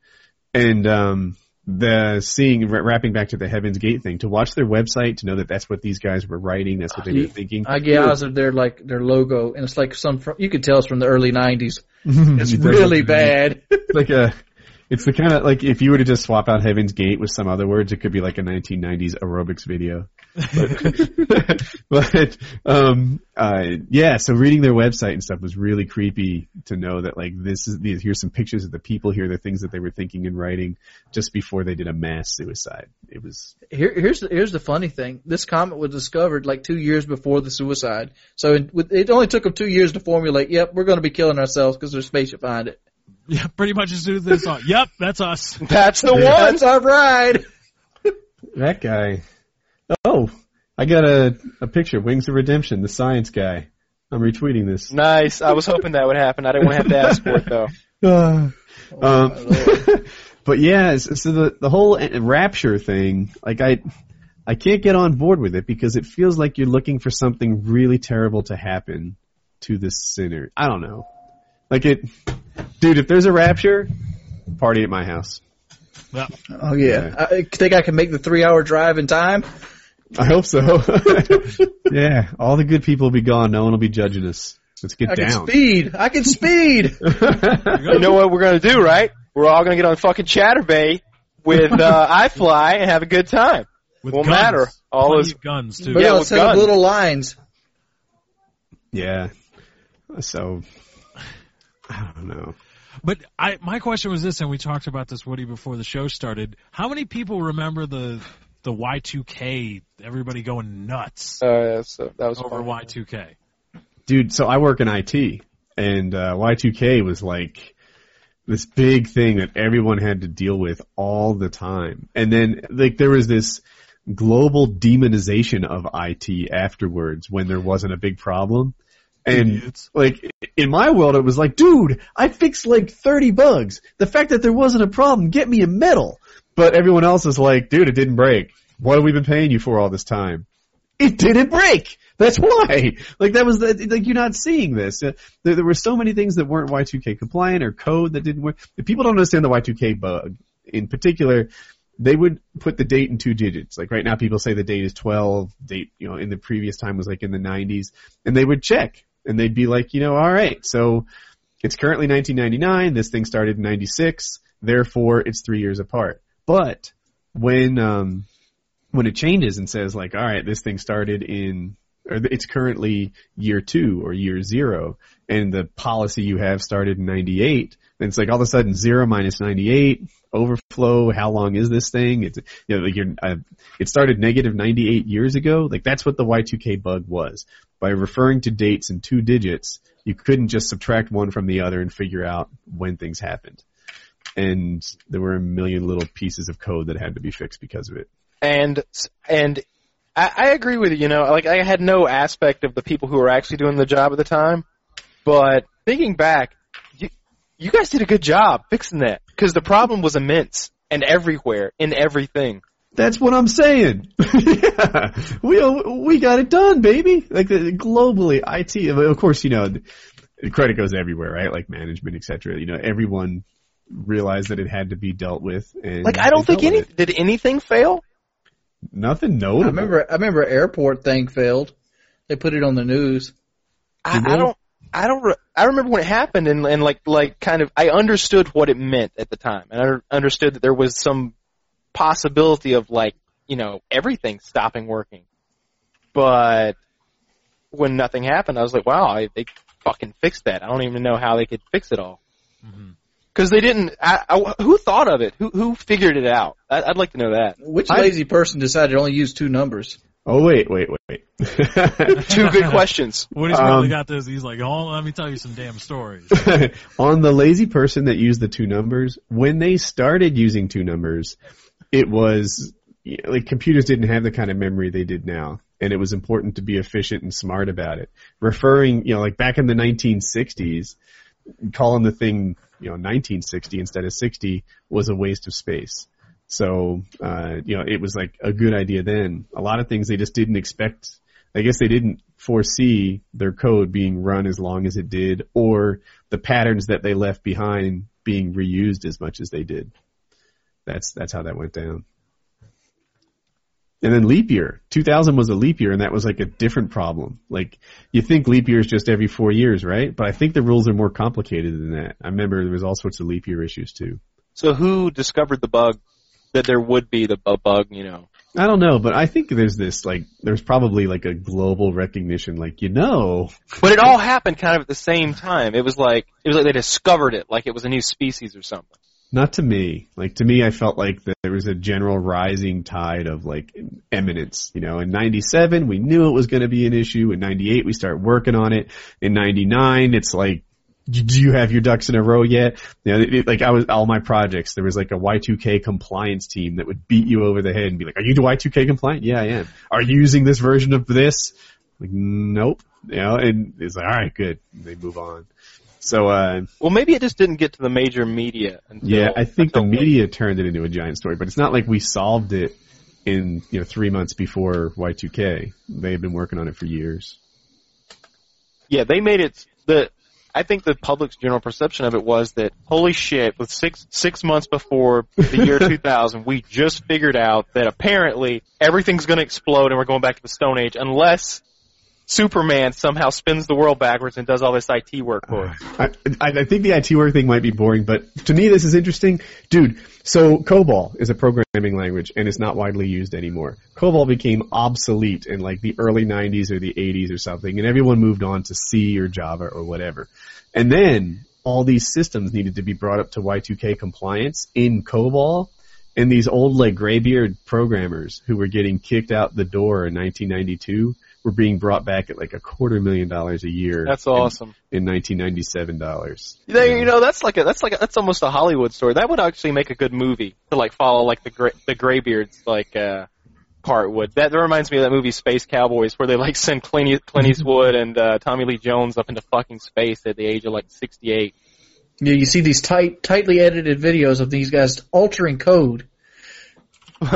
And um the seeing wra- wrapping back to the Heaven's Gate thing to watch their website to know that that's what these guys were writing, that's what they were thinking. I get eyes of their like their logo, and it's like some from, you could tell it's from the early '90s. [laughs] It's really bad. [laughs] It's like a, it's the kind of like if you were to just swap out Heaven's Gate with some other words, it could be like a 1990s aerobics video. [laughs] But, [laughs] but um, uh, yeah, so reading their website and stuff was really creepy to know that like this is these here's some pictures of the people here, the things that they were thinking and writing just before they did a mass suicide. It was Here, here's the, here's the funny thing. This comet was discovered like two years before the suicide. So it, it only took them two years to formulate. Yep, we're going to be killing ourselves because there's spaceship behind it. [laughs] Yeah, pretty much as soon as they saw, it, yep, that's us. [laughs] That's the one. That's our ride. [laughs] that guy. Oh, I got a a picture. Wings of Redemption, the science guy. I'm retweeting this. Nice. I was hoping that would happen. I didn't want to have to ask for it though. Uh, um, but yeah, so so the the whole rapture thing, like I, I can't get on board with it because it feels like you're looking for something really terrible to happen to the sinner. I don't know, like it, dude. If there's a rapture, party at my house. Yep. Oh yeah. I think I can make the three hour drive in time. I hope so. [laughs] yeah, all the good people will be gone. No one will be judging us. Let's get down. I can speed. I can speed. [laughs] You know what we're gonna do, right? We're all gonna get on fucking Chaturbate with uh, [laughs] iFly and have a good time. With Won't guns. matter. All Plenty those- of guns too. But Yeah, yeah, with let's have guns. little lines. yeah. So [laughs] I don't know. But I, my question was this, and we talked about this, Woody, before the show started. How many people remember the the Y2K? Everybody going nuts Uh, so that was over. Y2K. dude so i work in it and uh, y2k was like this big thing that everyone had to deal with all the time and then like there was this global demonization of it afterwards when there wasn't a big problem and Idiots. like in my world it was like dude i fixed like 30 bugs the fact that there wasn't a problem get me a medal but everyone else is like dude it didn't break what have we been paying you for all this time it didn't break. That's [laughs] why. Like that was the, like you're not seeing this. Uh, there, there were so many things that weren't Y2K compliant or code that didn't work. If people don't understand the Y2K bug, in particular, they would put the date in two digits. Like right now, people say the date is 12. Date, you know, in the previous time was like in the 90s, and they would check and they'd be like, you know, all right, so it's currently 1999. This thing started in 96. Therefore, it's three years apart. But when um, when it changes and says like, all right, this thing started in, or it's currently year two or year zero, and the policy you have started in 98, then it's like all of a sudden zero minus 98, overflow, how long is this thing? It's, you know, like you're, uh, it started negative 98 years ago. Like that's what the Y2K bug was. By referring to dates in two digits, you couldn't just subtract one from the other and figure out when things happened. And there were a million little pieces of code that had to be fixed because of it. and and I, I agree with you. You know, like I had no aspect of the people who were actually doing the job at the time, but thinking back, you you guys did a good job fixing that because the problem was immense and everywhere in everything. That's what I'm saying. [laughs] yeah, we we got it done, baby. Like uh, globally, IT. Of course, you know, the credit goes everywhere, right? Like management, etc. You know, everyone realized that it had to be dealt with. And Like I don't think any it. did anything fail. nothing notable. I remember. I remember airport thing failed. They put it on the news. I, I don't. I don't. Re- I remember when it happened, and and like like kind of I understood what it meant at the time, and I understood that there was some possibility of like you know everything stopping working. But when nothing happened, I was like, wow, I, they fucking fixed that. I don't even know how they could fix it all. Mhm. Because they didn't. I, I, who thought of it? Who who figured it out? I, I'd like to know that. Which I- lazy person decided to only use two numbers? Oh wait, wait, wait, wait. [laughs] Two good questions. Woody's probably Um, got this. He's like, oh, let me tell you some damn stories. [laughs] on the lazy person that used the two numbers, when they started using two numbers, it was you know, like computers didn't have the kind of memory they did now, and it was important to be efficient and smart about it. Referring, you know, like back in the 1960s, calling the thing, you know, 1960 instead of 60 was a waste of space. So, uh, you know, it was like a good idea then. A lot of things they just didn't expect. I guess they didn't foresee their code being run as long as it did, or the patterns that they left behind being reused as much as they did. That's that's how that went down. And then leap year, 2000 was a leap year, and that was like a different problem. Like you think leap year is just every four years, right? But I think the rules are more complicated than that. I remember there was all sorts of leap year issues too. So who discovered the bug that there would be the a bug? You know. I don't know, but I think there's this like there's probably like a global recognition, like you know, But it all happened kind of at the same time. It was like it was like they discovered it, like it was a new species or something. Not to me. Like to me, I felt like that there was a general rising tide of like eminence. You know, in '97 we knew it was going to be an issue. In '98 we start working on it. In '99 it's like, do you have your ducks in a row yet? You know, it, like I was all my projects. There was like a Y2K compliance team that would beat you over the head and be like, "Are you Y2K compliant? Yeah, I am. Are you using this version of this? Like, nope. You know, and it's like, all right, good. And they move on. So, uh, Well, maybe it just didn't get to the major media. Until, yeah, I think the until late. media turned it into a giant story, but it's not like we solved it in you know three months before Y2K. They had been working on it for years. Yeah, they made it. The I think the public's general perception of it was that holy shit, with six six months before the year [laughs] 2000, we just figured out that apparently everything's going to explode and we're going back to the Stone Age unless Superman somehow spins the world backwards and does all this IT work for us. Uh, I, I, I think the IT work thing might be boring, but to me this is interesting. Dude, so COBOL is a programming language and it's not widely used anymore. COBOL became obsolete in like the early 90s or the 80s or something and everyone moved on to C or Java or whatever. And then all these systems needed to be brought up to Y2K compliance in COBOL and these old like graybeard programmers who were getting kicked out the door in 1992 were being brought back at like a quarter million dollars a year. That's awesome. In, in 1997 dollars. There, you know, that's like a, that's like a, that's almost a Hollywood story. That would actually make a good movie to like follow like the gray, the Graybeards like uh part would. That, that reminds me of that movie Space Cowboys where they like send Clint, Clint Eastwood and uh, Tommy Lee Jones up into fucking space at the age of like 68. Yeah, you see these tight, tightly edited videos of these guys altering code. [laughs]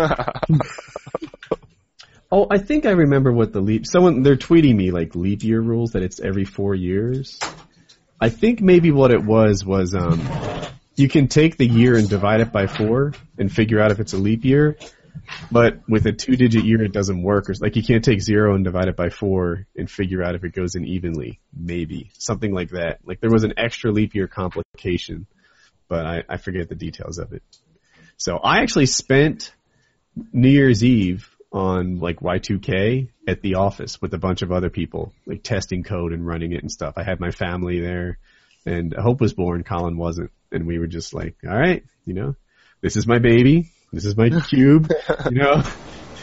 Oh, I think I remember what the leap. Someone they're tweeting me like leap year rules that it's every four years. I think maybe what it was was um, you can take the year and divide it by four and figure out if it's a leap year. But with a two digit year, it doesn't work. Or like you can't take zero and divide it by four and figure out if it goes in evenly. Maybe something like that. Like there was an extra leap year complication, but I, I forget the details of it. So I actually spent New Year's Eve on like Y2K at the office with a bunch of other people, like testing code and running it and stuff. I had my family there and Hope was born, Colin wasn't. And we were just like, all right, you know, this is my baby. This is my cube, you know.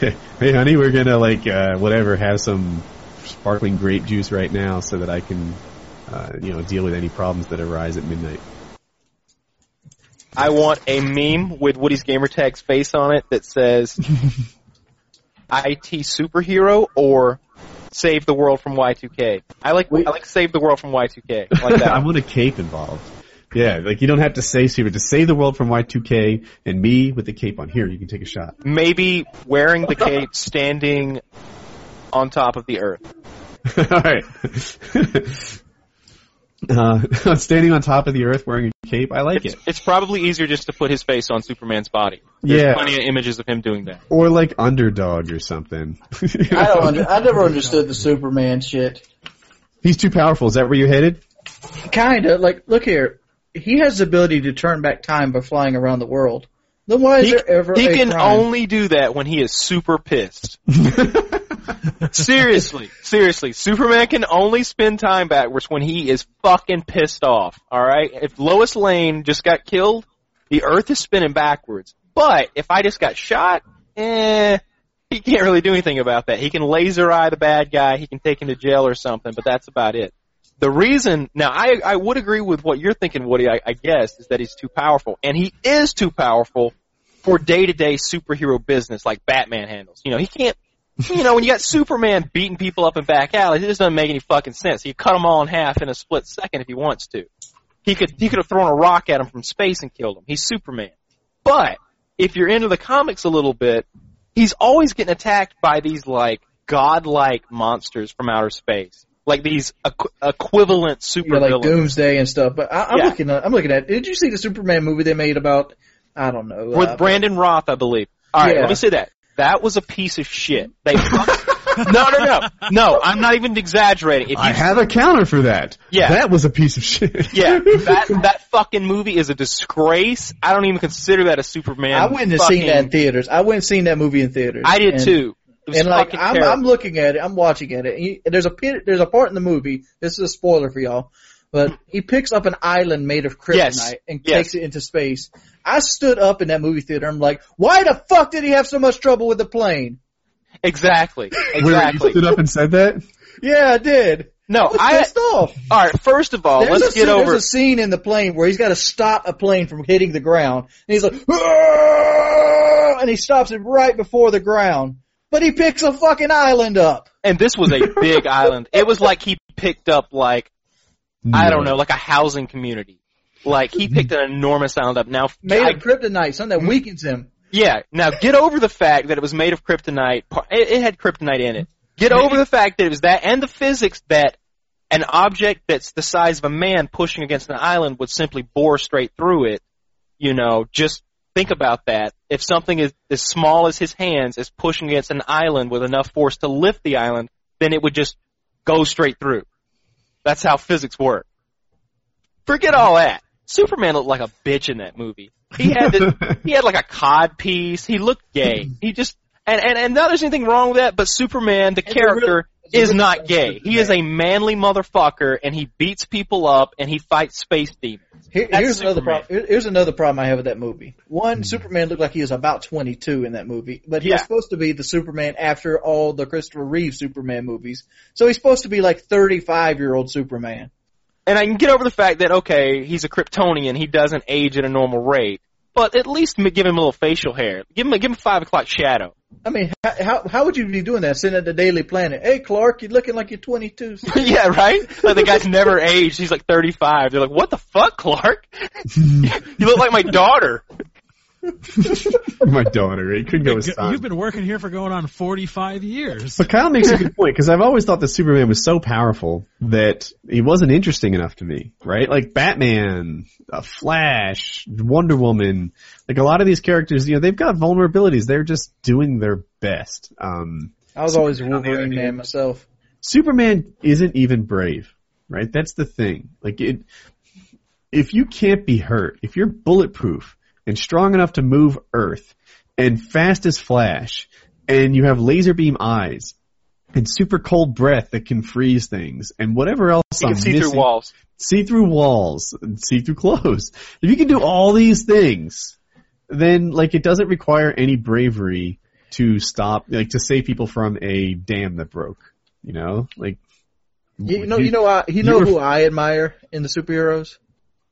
[laughs] hey honey, we're gonna like, uh, whatever, have some sparkling grape juice right now so that I can, uh, you know, deal with any problems that arise at midnight. I want a meme with Woody's gamertag's face on it that says [laughs] IT superhero or save the world from Y2K. I like I like save the world from Y2K. I like [laughs] I want a cape involved. Yeah, like you don't have to say super to save the world from Y2K and me with the cape on. Here, you can take a shot. Maybe wearing the cape, standing on top of the earth. [laughs] All right. [laughs] uh, [laughs] standing on top of the earth wearing a cape, I like It's, it. it's probably easier just to put his face on Superman's body. There's Yeah. plenty of images of him doing that. Or like underdog or something. [laughs] I don't. Under, I never understood the Superman shit. He's too powerful. Is that where you headed? Kinda like, look here. He has the ability to turn back time by flying around the world. Then why is He, there ever he can crime? only do that when he is super pissed. [laughs] seriously, seriously. Superman can only spin time backwards when he is fucking pissed off. Alright? If Lois Lane just got killed, the earth is spinning backwards. But if I just got shot, eh, he can't really do anything about that. He can laser eye the bad guy, he can take him to jail or something, but that's about it. The reason, now I, I would agree with what you're thinking, Woody, I, I guess, is that he's too powerful. And he is too powerful for day-to-day superhero business like Batman handles. You know, he can't, you know, when you got [laughs] Superman beating people up in back alleys, it just doesn't make any fucking sense. He cut them all in half in a split second if he wants to. He could, he could have thrown a rock at him from space and killed him. He's Superman. But, if you're into the comics a little bit, he's always getting attacked by these like godlike monsters from outer space. Like these equ- equivalent super Yeah, like villains. Doomsday and stuff. But I, I'm Yeah. looking at. I'm looking at. Did you see the Superman movie they made about? I don't know. with uh, Brandon Routh, I believe. All right, Yeah. let me say that. That was a piece of shit. They [laughs] no, no, no, no. I'm not even exaggerating. If you, I have a counter for that. Yeah. That was a piece of shit. yeah, [laughs] that that fucking movie is a disgrace. I don't even consider that a Superman. I went and fucking, seen that in theaters. I went and seen that movie in theaters. I did And- too. It was And like I'm, terrible. I'm looking at it, I'm watching at it. And he, there's a pit, there's a part in the movie. This is a spoiler for y'all, but he picks up an island made of kryptonite Yes. and Yes. takes it into space. I stood up in that movie theater. I'm like, why the fuck did he have so much trouble with the plane? exactly, Wait, exactly. you stood up and said that? Yeah, I did. No, I was I. pissed off. All right, first of all, There's, let's a, get scene- over. there's a scene in the plane where he's got to stop a plane from hitting the ground, and he's like, [laughs] "Ah!" and he stops it right before the ground. But he picks a fucking island up. And this was a big [laughs] island. It was like he picked up like I don't know, like a housing community. Like he picked an enormous island up. Now, Made I- of kryptonite, something that mm-hmm. weakens him. yeah. Now get over the fact that it was made of kryptonite. It, it had kryptonite in it. Get over the fact that it was that, and the physics that an object that's the size of a man pushing against an island would simply bore straight through it. You know, just think about that. If something is as small as his hands is pushing against an island with enough force to lift the island, then it would just go straight through. That's how physics work. Forget all that. Superman looked like a bitch in that movie. He had this, [laughs] he had like a cod piece. He looked gay. He just and and and not there's anything wrong with that, but Superman, the It's a real- character, it's a is not gay. He is a manly motherfucker, and he beats people up, and he fights space demons. Here, here's another problem. Here's another problem I have with that movie. One, hmm. Superman looked like he was about 22 in that movie, but he was supposed to be the Superman after all the Christopher Reeve Superman movies. So he's supposed to be like 35 year old Superman. And I can get over the fact that okay, he's a Kryptonian, he doesn't age at a normal rate, but at least give him a little facial hair. Give him a, give him a five o'clock shadow. I mean, how, how how would you be doing that? Sitting at the Daily Planet, hey Clark, you're looking like you're 22. [laughs] yeah, right? Like the guy's never aged. He's like 35. They're like, what the fuck, Clark? [laughs] you look like my daughter. [laughs] My daughter, it could go as You've been working here for going on 45 years. But Kyle makes a good [laughs] point because I've always thought that Superman was so powerful that he wasn't interesting enough to me, right? Like Batman, uh, Flash, Wonder Woman, like a lot of these characters, you know, they've got vulnerabilities. They're just doing their best. Um, I was always a on Wolverine man myself. Superman isn't even brave, right? That's the thing. Like it, if you can't be hurt, if you're bulletproof and strong enough to move Earth and fast as Flash and you have laser beam eyes and super cold breath that can freeze things and whatever else You I'm can see missing, through walls. see through walls, and see through clothes. If you can do all these things, then like it doesn't require any bravery to stop, like to save people from a dam that broke. You know, like You know, you know, I, you know uh, were- who I admire in the superheroes?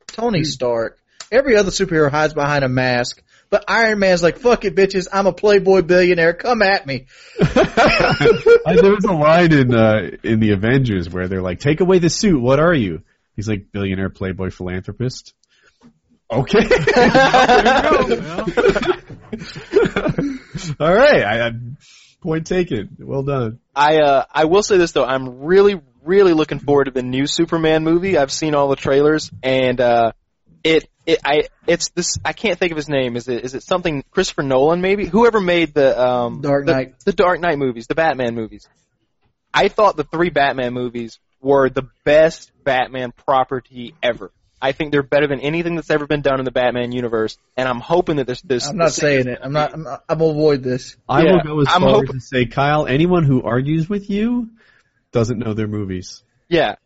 Tony Stark. Every other superhero hides behind a mask, but Iron Man's like, "Fuck it, bitches! I'm a Playboy billionaire. Come at me." [laughs] I, there was a line in uh, in the Avengers where they're like, "Take away the suit. What are you?" He's like, "Billionaire, playboy, philanthropist." Okay. [laughs] All right. I, I, point taken. Well done. I uh I will say this though, I'm really really looking forward to the new Superman movie. I've seen all the trailers and uh it it I it's this I can't think of his name. Is it is it something Christopher Nolan maybe? Whoever made the um Dark the- Knight. the Dark Knight movies, the Batman movies. I thought the three Batman movies were the best Batman property ever. I think they're better than anything that's ever been done in the Batman universe, and I'm hoping that this this I'm not saying it. I'm not. I'm, not, I'm gonna avoid this. I Yeah, will go as I'm far hoping- as to say, Kyle, anyone who argues with you doesn't know their movies. Yeah.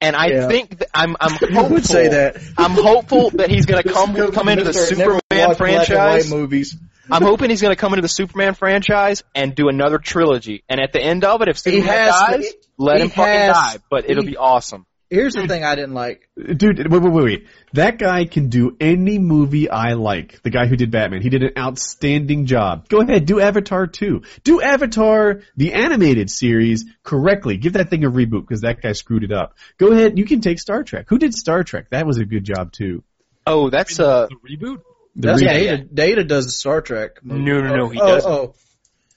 And I Yeah. think that I'm I'm [laughs] hopeful. would say that. I'm hopeful that he's going [laughs] to come come into the Superman watched black and white franchise. movies. I'm hoping he's going to come into the Superman franchise and do another trilogy. And at the end of it, if He Superman has dies, let him fucking die. But it'll he- be awesome. Here's the thing I didn't like. Dude, wait, wait, wait, wait. That guy can do any movie I like. The guy who did Batman. He did an outstanding job. Go ahead, do Avatar 2. Do Avatar, the animated series, correctly. Give that thing a reboot because that guy screwed it up. Go ahead, you can take Star Trek. Who did Star Trek? That was a good job too. Oh, that's uh. the reboot? The That's reboot. Data. Data does the Star Trek. movie. No, no, no, he oh, doesn't. Oh,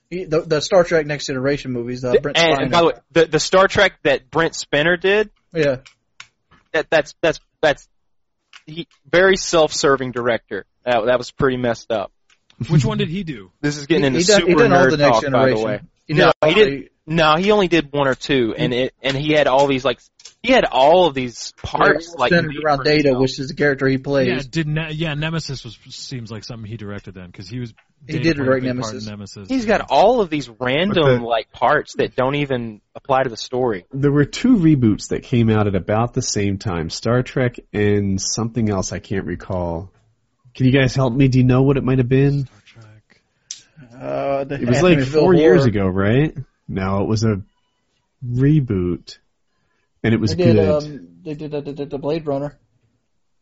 He- the, the Star Trek Next Generation movies. Uh, Brent And, Spiner. and by the way, the the Star Trek that Brent Spiner did, yeah. that that's that's that's he very self-serving director. That that was pretty messed up. Which one did he do? This is getting into he, done, super he done all nerd the Next talk, by Generation. the way. He No, did he didn't. No, he only did one or two, and it and he had all these like he had all of these parts like centered around Data, himself. which is the character he plays. Yeah, did ne- yeah Nemesis was seems like something he directed then because he was. He did direct Nemesis. He's got all of these random the- like parts that don't even apply to the story. There were two reboots that came out at about the same time. Star Trek and something else I can't recall. Can you guys help me? Do you know what it might have been? Uh, the It was like four years ago, right? No, it was a reboot. And it was They did, good. um, they did, uh, they the Blade Runner.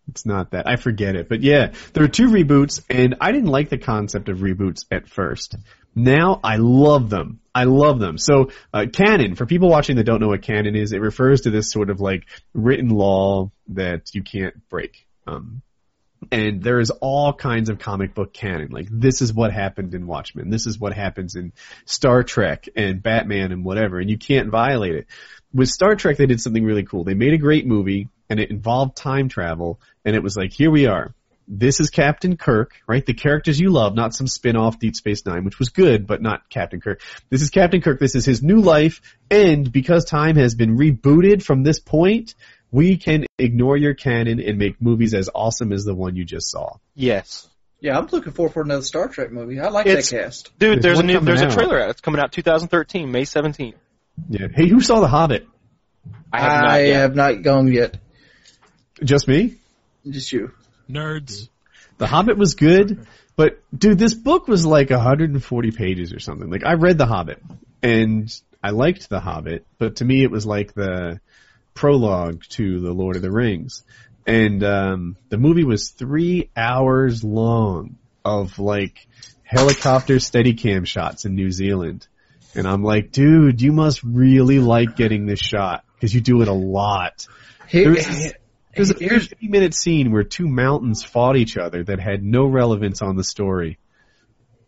It's not that. I forget it. But yeah, there are two reboots, and I didn't like the concept of reboots at first. Now I love them. I love them. So, uh, canon, for people watching that don't know what canon is, it refers to this sort of like written law that you can't break. Um, and there's all kinds of comic book canon. Like this is what happened in Watchmen. This is what happens in Star Trek and Batman and whatever, and you can't violate it. With Star Trek, they did something really cool. They made a great movie, and it involved time travel, and it was like, here we are. this is Captain Kirk, right? The characters you love, not some spin-off Deep Space Nine, which was good, but not Captain Kirk. This is Captain Kirk. This is his new life, and because time has been rebooted from this point, we can ignore your canon and make movies as awesome as the one you just saw. Yes. Yeah, I'm looking forward for another Star Trek movie. I like It's- that cast. Dude, There's there's a one new, coming there's a out. trailer out. It's coming out 2013, May 17th. Yeah. Hey, who saw The Hobbit? I have not yet. have not gone yet. Just me? Just you. Nerds. The Hobbit was good, but dude, this book was like 140 pages or something. Like I read The Hobbit and I liked The Hobbit, but to me it was like the prologue to The Lord of the Rings. And um the movie was 3 hours long of like helicopter steadicam shots in New Zealand. And I'm like, dude, you must really like getting this shot because you do it a lot. Here, There's- There's a here's 50 minute scene where two mountains fought each other that had no relevance on the story.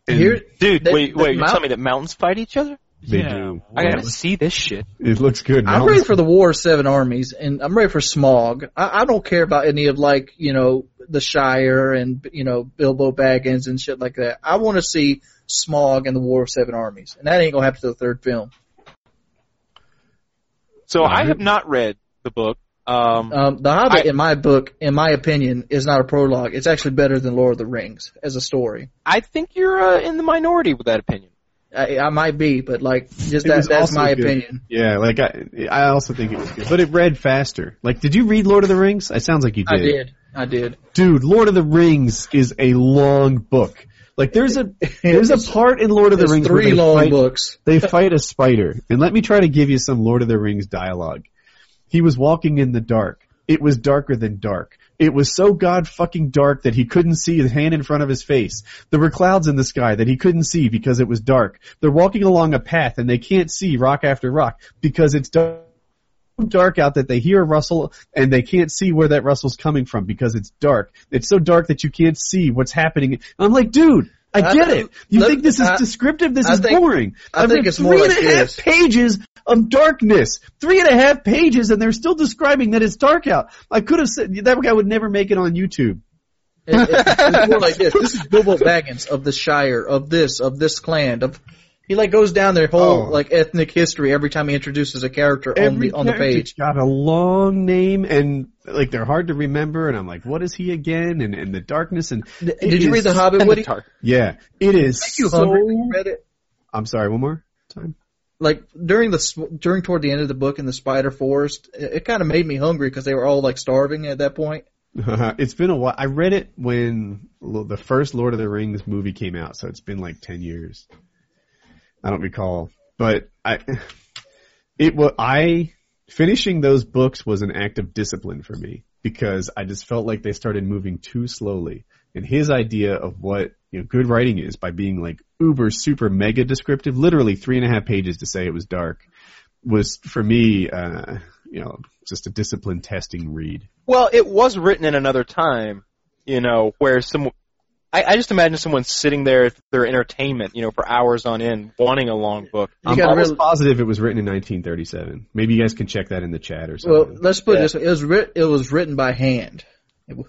And here. Dude, the- wait, the wait, you're mount- telling me that mountains fight each other? They yeah. do. I Yeah. gotta see this shit. It looks good. I'm ready for the War of Seven Armies, and I'm ready for Smaug. I, I don't care about any of like you know the Shire and you know Bilbo Baggins and shit like that. I want to see Smaug and the War of Seven Armies, and that ain't gonna happen to the third film. So I have not read the book. Um, Um, the Hobbit, I- in my book, in my opinion, is not a prologue. It's actually better than Lord of the Rings as a story. I think you're uh, in the minority with that opinion. I, I might be, but like just that, that's my good. opinion. Yeah, like I, I also think it was good, but it read faster. Like, did you read Lord of the Rings? It sounds like you did. I did. I did. Dude, Lord of the Rings is a long book. Like, there's a there's a part in Lord of the Rings three where they long fight, books. [laughs] they fight a spider. And let me try to give you some Lord of the Rings dialogue. He was walking in the dark. It was darker than dark. It was so god fucking dark that he couldn't see the hand in front of his face. There were clouds in the sky that he couldn't see because it was dark. They're walking along a path and they can't see rock after rock because it's dark dark out that they hear a rustle and they can't see where that rustle's coming from because it's dark. It's so dark that you can't see what's happening. And I'm like, dude, I I- get uh, it. You let- think this is I- descriptive? This I is think- boring. I I've think read it's more like and a half pages of darkness. Three and a half pages and they're still describing that it's dark out. I could have said, that guy would never make it on YouTube. It- it- it's more like this. This is Bilbo Baggins of the Shire, of this, of this clan, of he like goes down their whole Oh. like ethnic history every time he introduces a character on the on the character's page. got a long name and like they're hard to remember and I'm like, what is he again? And, and the darkness and Did it you read The Hobbit, And the tar- Yeah, it is Are you so. hungry read it? I'm sorry, one more time. Like during the during toward the end of the book in the Spider Forest, it, it kind of made me hungry because they were all like starving at that point. [laughs] it's been a while. I read it when the first Lord of the Rings movie came out, so it's been like ten years. I don't recall, but I [laughs] it was I finishing those books was an act of discipline for me because I just felt like they started moving too slowly. And his idea of what you know good writing is by being like uber super mega descriptive, literally three and a half pages to say it was dark, was for me uh, you know just a discipline testing read. Well, it was written in another time, you know, where some. I, I just imagine someone sitting there for their entertainment, you know, for hours on end, wanting a long book. You I'm gotta almost really- positive it was written in 1937. Maybe you guys can check that in the chat or something. Well, let's put Yeah. it this way: it was writ- it was written by hand. It wa-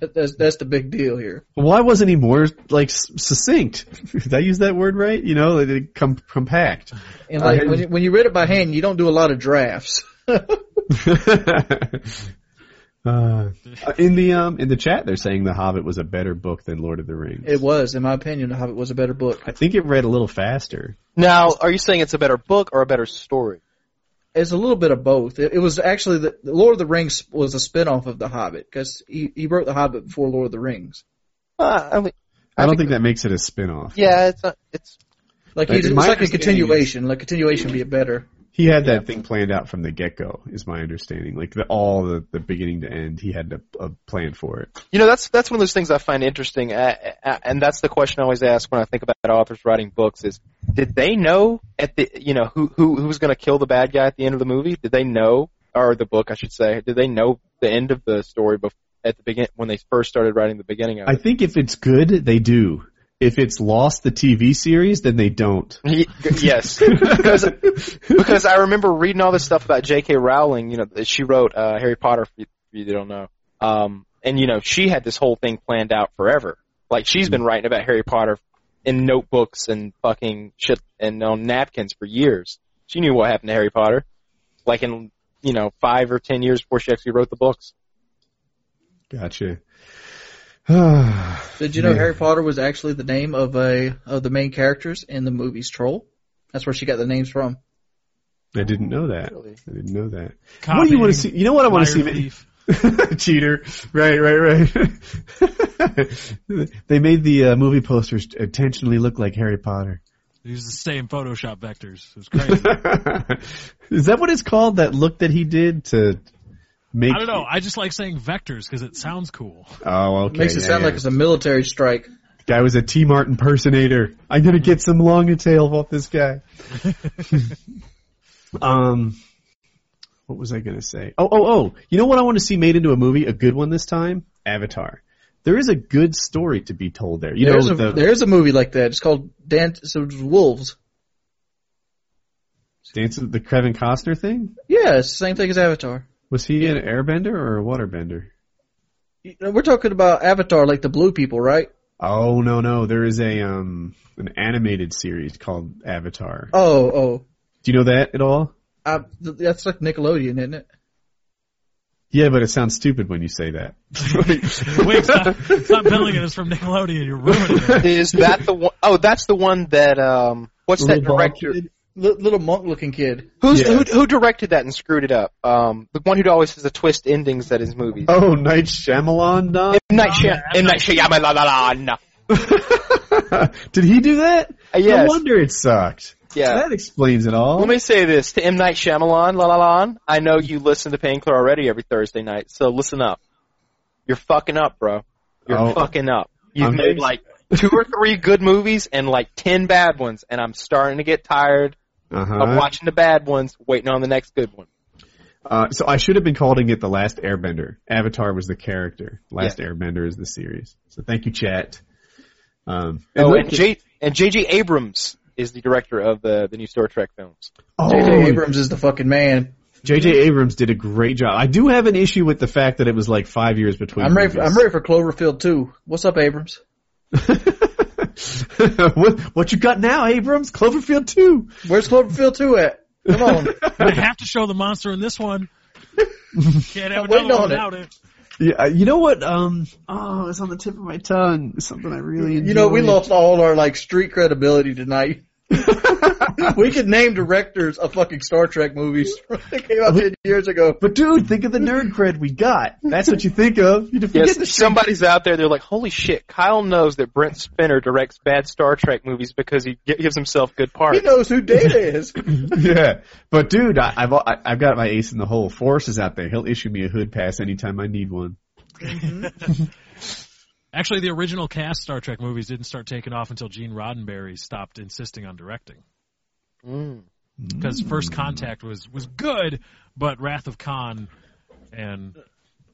[laughs] that's that's the big deal here. Why wasn't he more like succinct? [laughs] Did I use that word right? You know, like, it com- compact. And like I- when you, when you read it by hand, you don't do a lot of drafts. [laughs] uh, in the um in the chat, they're saying The Hobbit was a better book than Lord of the Rings. It was, in my opinion, The Hobbit was a better book. I think it read a little faster. Now, are you saying it's a better book or a better story? It's a little bit of both. It, it was actually the, the Lord of the Rings was a spinoff of The Hobbit because he, he wrote The Hobbit before Lord of the Rings. Uh, I mean, I don't think that makes it a spin-off. yeah, it's not, it's Like Like, he's, it's like a understanding continuation. Like continuation would be better. He had that thing planned out from the get-go, is my understanding. Like the, all the, the beginning to end, he had a, a plan for it. You know, that's that's one of those things I find interesting, and that's the question I always ask when I think about authors writing books: is did they know at the you know who who who was going to kill the bad guy at the end of the movie? Did they know, or the book, I should say, did they know the end of the story bef- at the begin when they first started writing the beginning of I think if it's good, they do. If it's lost the TV series, then they don't. Ye- yes, [laughs] because because I remember reading all this stuff about J.K. Rowling. You know, she wrote uh, Harry Potter. If you, if you don't know, um, and you know she had this whole thing planned out forever. Like she's been writing about Harry Potter in notebooks and fucking shit and on napkins for years. She knew what happened to Harry Potter, like in you know five or ten years before she actually wrote the books. Gotcha. Did [sighs] you know Yeah. Harry Potter was actually the name of a of the main characters in the movies Troll? That's where she got the names from. I didn't know that. Really? I didn't know that. what do you want to see? You know what I want to see? [laughs] Cheater. Right, right, right. [laughs] they made the uh, movie posters intentionally look like Harry Potter. He used the same Photoshop vectors. It was crazy. [laughs] Is that what it's called? That look that he did to make? I don't know. I just like saying vectors because it sounds cool. Oh, okay. Makes it yeah, sound yeah. like it's a military strike. guy was a T Mart impersonator. I'm gonna get some long tail off this guy. [laughs] um, what was I gonna say? Oh, oh, oh! You know what I want to see made into a movie? A good one this time? Avatar. There is a good story to be told there. You there's know, a the there's a movie like that. It's called Dance of Wolves. Dance of the Kevin Costner thing. Yeah, it's the same thing as Avatar. Was he an airbender or a waterbender? You know, We're talking about Avatar, like the blue people, right? Oh no, no! There is a um an animated series called Avatar. Oh, oh, Do you know that at all? I, th- that's like Nickelodeon, isn't it? Yeah, but it sounds stupid when you say that. [laughs] Wait, stop, stop billing it as from Nickelodeon. You're ruining it. Is that the one oh that's the one that um what's that Little bald director? kid? L- little monk-looking kid. Who's Yeah. who, who directed that and screwed it up? Um, the one who always has the twist endings at his movies. Oh, Night Shyamalan, Don? M Night Oh, M Night Shyamalan. [laughs] Did he do that? Uh, No wonder it sucked. Yeah. That explains it all. Let me say this to M Night Shyamalan, la la la. I know you listen to Painkiller already every Thursday night, so listen up. You're fucking up, bro. You're Oh. fucking up. You've I'm- made like two or three good movies and like ten bad ones, and I'm starting to get tired uh-huh. of watching the bad ones, waiting on the next good one. Uh, so I should have been calling it The Last Airbender. Avatar was the character. Last Airbender is the series. So thank you, chat. Um, Oh, and J and J.J. Abrams is the director of the the new Star Trek films. oh, J.J. Abrams is the fucking man. J.J. Abrams did a great job. I do have an issue with the fact that it was like five years between. I'm ready. For. I'm ready for Cloverfield too. What's up, Abrams? [laughs] [laughs] what, what you got now, Abrams? Cloverfield 2. Where's Cloverfield 2 at? Come on. [laughs] I have to show the monster in this one. Can't have [laughs] another one on it. without it. Yeah, you know what? Um, oh, it's on the tip of my tongue. Something I really enjoy. you know, we lost all our like street credibility tonight. [laughs] we could name directors of fucking Star Trek movies [laughs] that came out ten years ago. But dude, think of the nerd cred we got. That's what you think of. You forget Yes, the somebody's out there. They're like, "Holy shit!" Kyle knows that Brent Spiner directs bad Star Trek movies because he gives himself good parts. He knows who Data [laughs] is. yeah, but dude, I, I've I, I've got my ace in the hole. Forrest is out there. He'll issue me a hood pass anytime I need one. Mm-hmm. Actually, the original cast Star Trek movies didn't start taking off until Gene Roddenberry stopped insisting on directing. Mm. Because First Contact was was good, but Wrath of Khan and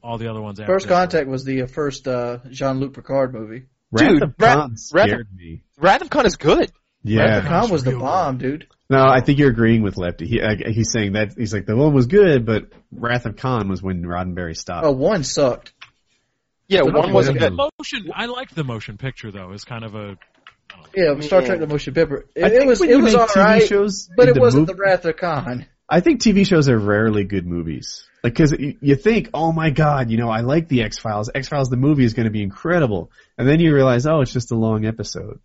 all the other ones after First that were- Contact was the uh, first uh, Jean-Luc Picard movie. Wrath Dude, of Wrath- Khan Wrath- scared me. Wrath of Khan is good. Yeah. Wrath of Khan was the real bomb, dude. No, I think you're agreeing with Lefty. He, uh, he's saying that he's like the one was good, but Wrath of Khan was when Roddenberry stopped. Oh, one sucked. Yeah, But one wasn't yeah. good. motion. I liked the motion picture though. It's kind of a Yeah, Star Trek: The Motion Picture. It, I think it was when it was make all TV right, shows but it into wasn't mov- the Wrath of Khan. I think TV shows are rarely good movies. Like, cause you, you think, oh my god, you know, I like the X Files. X Files, the movie is going to be incredible, and then you realize, oh, it's just a long episode.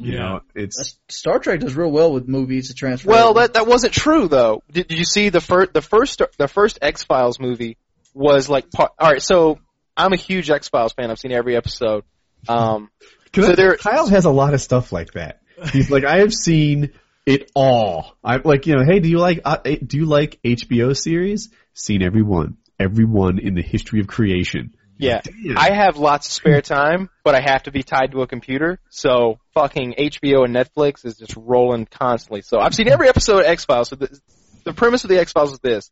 You Yeah. know, it's Star Trek does real well with movies to transfer. Well, over. that that wasn't true though. Did, did you see the first the first the first X Files movie was like part, all right. So I'm a huge X Files fan. I've seen every episode. Um, [laughs] So there- Kyle has a lot of stuff like that. He's like, I have seen it all. I'm like, you know, hey, do you like uh, eh, do you like HBO series? Seen every one, every one in the history of creation. yeah, Damn. I have lots of spare time, but I have to be tied to a computer. So fucking HBO and Netflix is just rolling constantly. So I've seen every episode of X Files. So the, the premise of the X Files is this: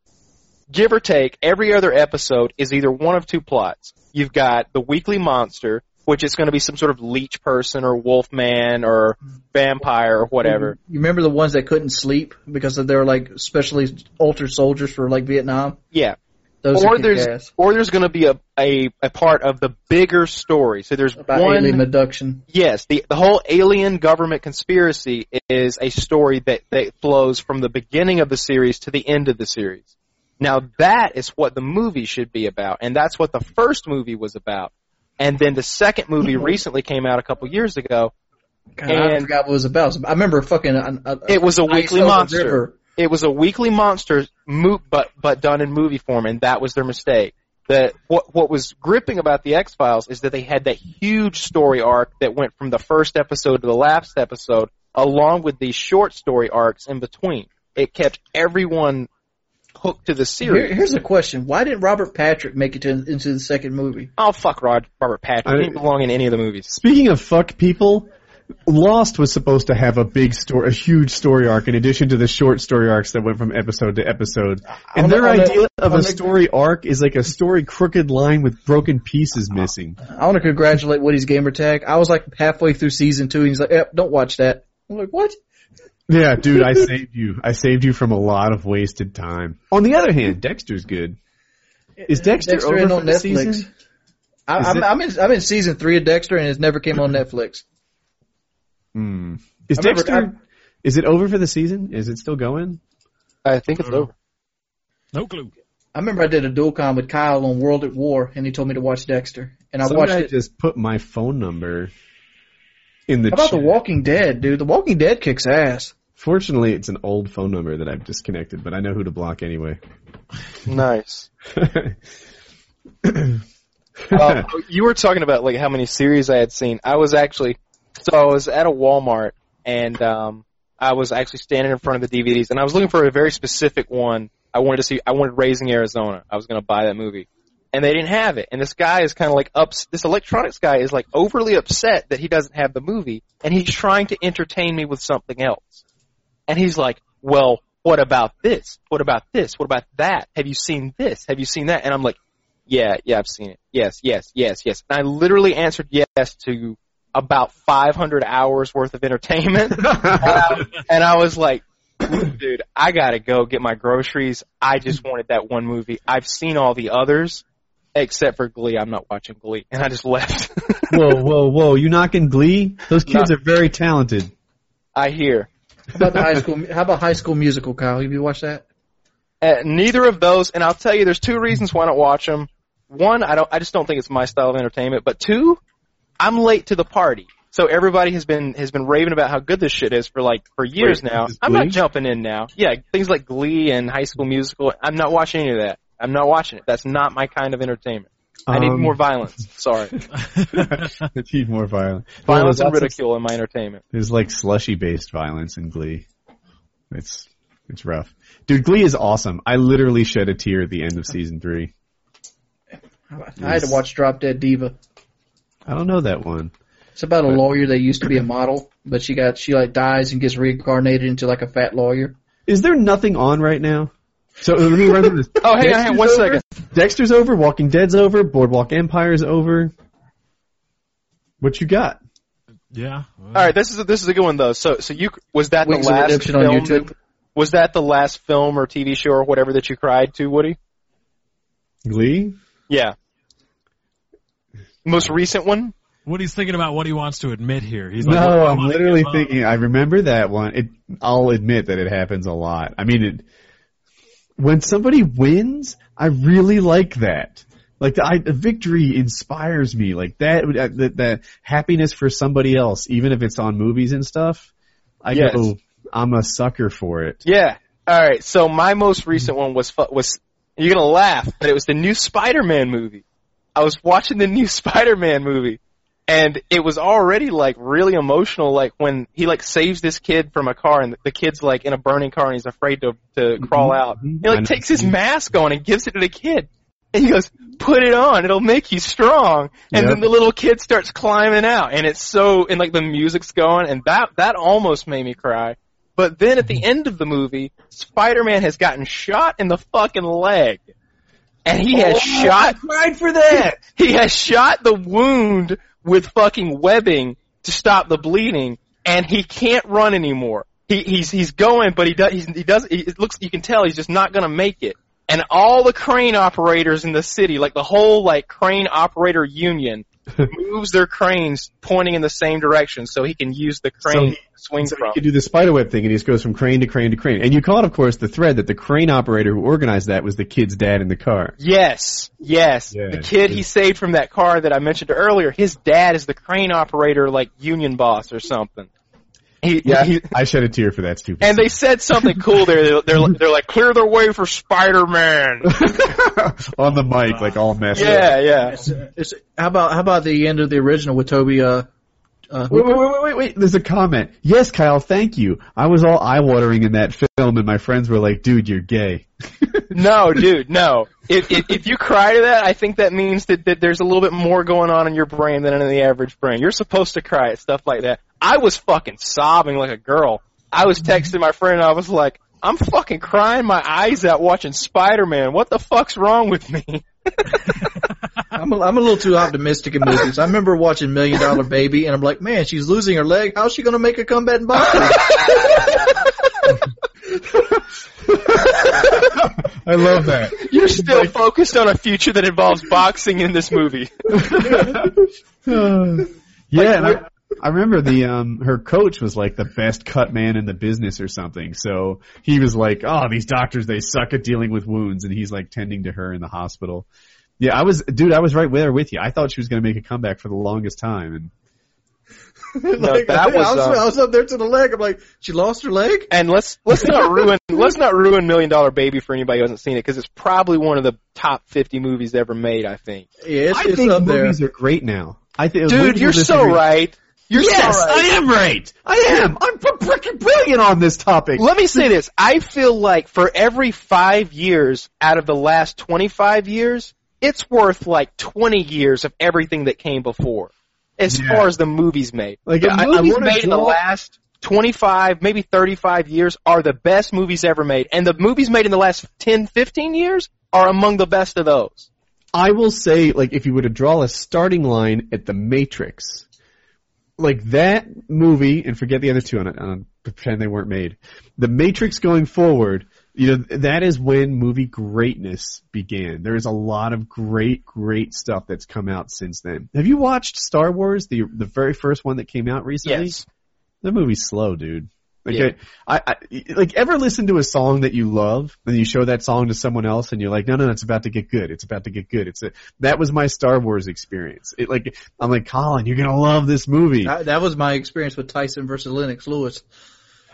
give or take, every other episode is either one of two plots. You've got the weekly monster, which is going to be some sort of leech person or wolf man or vampire or whatever. You remember the ones that couldn't sleep because they were like specially altered soldiers for like Vietnam? Yeah. Those or there's or there's going to be a, a a part of the bigger story. So there's about one alien abduction. Yes, the the whole alien government conspiracy is a story that that flows from the beginning of the series to the end of the series. Now that is what the movie should be about, and that's what the first movie was about. And then the second movie recently came out a couple years ago. God, I forgot what it was about. I remember fucking. Uh, uh, It was a weekly monster. It was a weekly monster, mo- but but done in movie form, and that was their mistake. That what what was gripping about the X Files is that they had that huge story arc that went from the first episode to the last episode, along with these short story arcs in between. It kept everyone hooked to the Here, series. here's a question: Why didn't Robert Patrick make it to, into the second movie? Oh fuck, Rod, Robert Patrick. I- He didn't belong in any of the movies. Speaking of fuck people, Lost was supposed to have a big story, a huge story arc in addition to the short story arcs that went from episode to episode. And On their on the- idea of on a the- story arc is like a story crooked line with broken pieces missing. I want to congratulate Woody's gamer tag. I was like halfway through season two, and he's like, "Yep, don't watch that." I'm like, "What?" Yeah, dude, I saved you. I saved you from a lot of wasted time. On the other hand, Dexter's good. Is Dexter, Dexter over ain't for on the Netflix. season? I, I'm, it- I'm in I'm in season three of Dexter, and it never came on Netflix. Hmm. Is I remember- Dexter? Is it over for the season? Is it still going? I think it's over. No clue. I remember I did a dual com with Kyle on World at War, and he told me to watch Dexter, and I Some watched guy it. just put my phone number in the How about chat. The Walking Dead, dude? The Walking Dead kicks ass. Fortunately, it's an old phone number that I've disconnected, but I know who to block anyway. Nice. [laughs] Uh, you were talking about like how many series I had seen. I was actually so I was at a Walmart and um I was actually standing in front of the DVDs and I was looking for a very specific one. I wanted to see I wanted Raising Arizona. I was going to buy that movie. And they didn't have it. And this guy is kind of like ups this electronics guy is like overly upset that he doesn't have the movie and he's trying to entertain me with something else. And he's like, "Well, what about this? What about this? What about that? Have you seen this? Have you seen that?" And I'm like, yeah, yeah, I've seen it. Yes, yes, yes, yes. And I literally answered yes to about 500 hours worth of entertainment. and, [laughs] I, um, and I was like, dude, I gotta go get my groceries. I just wanted that one movie. I've seen all the others, except for Glee. I'm not watching Glee. And I just left. [laughs] whoa, whoa, whoa! You knocking Glee? Those kids No. are very talented. I hear. How about the high school? How about High School Musical, Kyle? Have you watched that? Uh, neither of those, and I'll tell you, there's two reasons why I don't watch them. One, I don't, I just don't think it's my style of entertainment. But two, I'm late to the party. So everybody has been has been raving about how good this shit is for like for years Wait, now. I'm not jumping in now. Yeah, things like Glee and High School Musical. I'm not watching any of that. I'm not watching it. That's not my kind of entertainment. I need Um, more violence. Sorry, [laughs] I Need more violence. violence Well, and there's lots of- ridicule in my entertainment. There's like slushy based violence in Glee. It's it's rough, dude. Glee is awesome. I literally shed a tear at the end of season three. I had to watch Drop Dead Diva. I don't know that one. It's about a lawyer that used to be a model, but she got she like dies and gets reincarnated into like a fat lawyer. Is there nothing on right now? So let me run through this. [laughs] Oh, hang on, hang on, one over, second. Dexter's over. Walking Dead's over. Boardwalk Empire's over. What you got? Yeah. well, All right, this is a, this is a good one though. So so you was that Wings the last Redemption film? on YouTube. that- was that the last film or TV show or whatever that you cried to, Woody? Glee? Yeah. Most recent one? What he's thinking about what he wants to admit here. He's No, like, what do I I'm literally thinking. I remember that one. It. I'll admit that it happens a lot. I mean, it, when somebody wins, I really like that. Like the, I, the victory inspires me. Like that, uh, that, that happiness for somebody else, even if it's on movies and stuff. I Yes. go, I'm a sucker for it. Yeah. All right. So my most recent one was fu- was you're gonna laugh, but it was the new Spider-Man movie. I was watching the new [laughs] Spider-Man movie, and it was already like really emotional. Like when he like saves this kid from a car, and the kid's like in a burning car, and he's afraid to to mm-hmm. crawl out. Mm-hmm. He like takes his mask on and gives it to the kid. And he goes, put it on, it'll make you strong. And Yep. then the little kid starts climbing out and it's so, and like the music's going and that, that almost made me cry. But then at the mm-hmm. end of the movie, Spider-Man has gotten shot in the fucking leg. And he has oh, shot, cried for that. [laughs] he has shot the wound with fucking webbing to stop the bleeding, and he can't run anymore. He, he's he's going, but he does he's, he does. It looks you can tell he's just not gonna make it. and all the crane operators in the city, like the whole like crane operator union, [laughs] moves their cranes pointing in the same direction so he can use the crane So- to swing So from. he could do the spiderweb thing, and he just goes from crane to crane to crane. And you caught, of course, the thread that the crane operator who organized that was the kid's dad in the car. Yes, yes. Yeah, the kid he saved from that car that I mentioned earlier, his dad is the crane operator, like union boss or something. He, he, I shed a tear for that stupid. and they said something cool there. They're, they're, they're like, clear the way for Spider-Man. [laughs] on the mic, like all messed up. yeah, yeah. It's, it's, how about how about the end of the original with Tobey? Uh, uh, Wait, wait, wait, wait, wait, wait. There's a comment. Yes, Kyle, thank you. I was all eye-watering in that film, and my friends were like, dude, you're gay. [laughs] No, dude, no. If, if if you cry to that, I think that means that, that there's a little bit more going on in your brain than in the average brain. You're supposed to cry at stuff like that. I was fucking sobbing like a girl. I was texting my friend and I was like, I'm fucking crying my eyes out watching Spider-Man. What the fuck's wrong with me? I'm a, I'm a little too optimistic in movies. I remember watching Million Dollar Baby, and I'm like, man, she's losing her leg. How's she going to make a comeback in boxing? I love that. You're still focused on a future that involves boxing in this movie. [laughs] yeah, and I, I remember the um her coach was like the best cut man in the business or something. So he was like, "Oh, these doctors they suck at dealing with wounds," and he's like tending to her in the hospital. Yeah, I was, dude, I was right there with you. I thought she was going to make a comeback for the longest time, and [laughs] like, that was, I, was, uh, I was up there to the leg. I'm like, she lost her leg. And let's let's not ruin let's not ruin Million Dollar Baby for anybody who hasn't seen it because it's probably one of the top 50 movies ever made. I think. Yeah, it's, I it's think up there. movies are great now. I think, Dude, you're so right. You're yes, so right. I am right. I am. I'm freaking brilliant on this topic. Let me say this. I feel like for every five years out of the last 25 years, it's worth like 20 years of everything that came before. As Yeah. far as the movies made. Like, the I- I movies wanna made in the last 25, maybe 35 years are the best movies ever made. And the movies made in the last 10, 15 years are among the best of those. I will say, like, if you were to draw a starting line at the Matrix, like that movie, and forget the other two on it, uh, pretend they weren't made. The Matrix going forward, you know, that is when movie greatness began. There is a lot of great, great stuff that's come out since then. Have you watched Star Wars, the the very first one that came out recently? Yes. The movie's slow, dude. Like, Yeah. I, I, like, ever listen to a song that you love, and you show that song to someone else, and you're like, no, no, it's about to get good. It's about to get good. It's a, that was my Star Wars experience. It, like, I'm like, Colin, you're gonna love this movie. That, that was my experience with Tyson versus Lennox Lewis.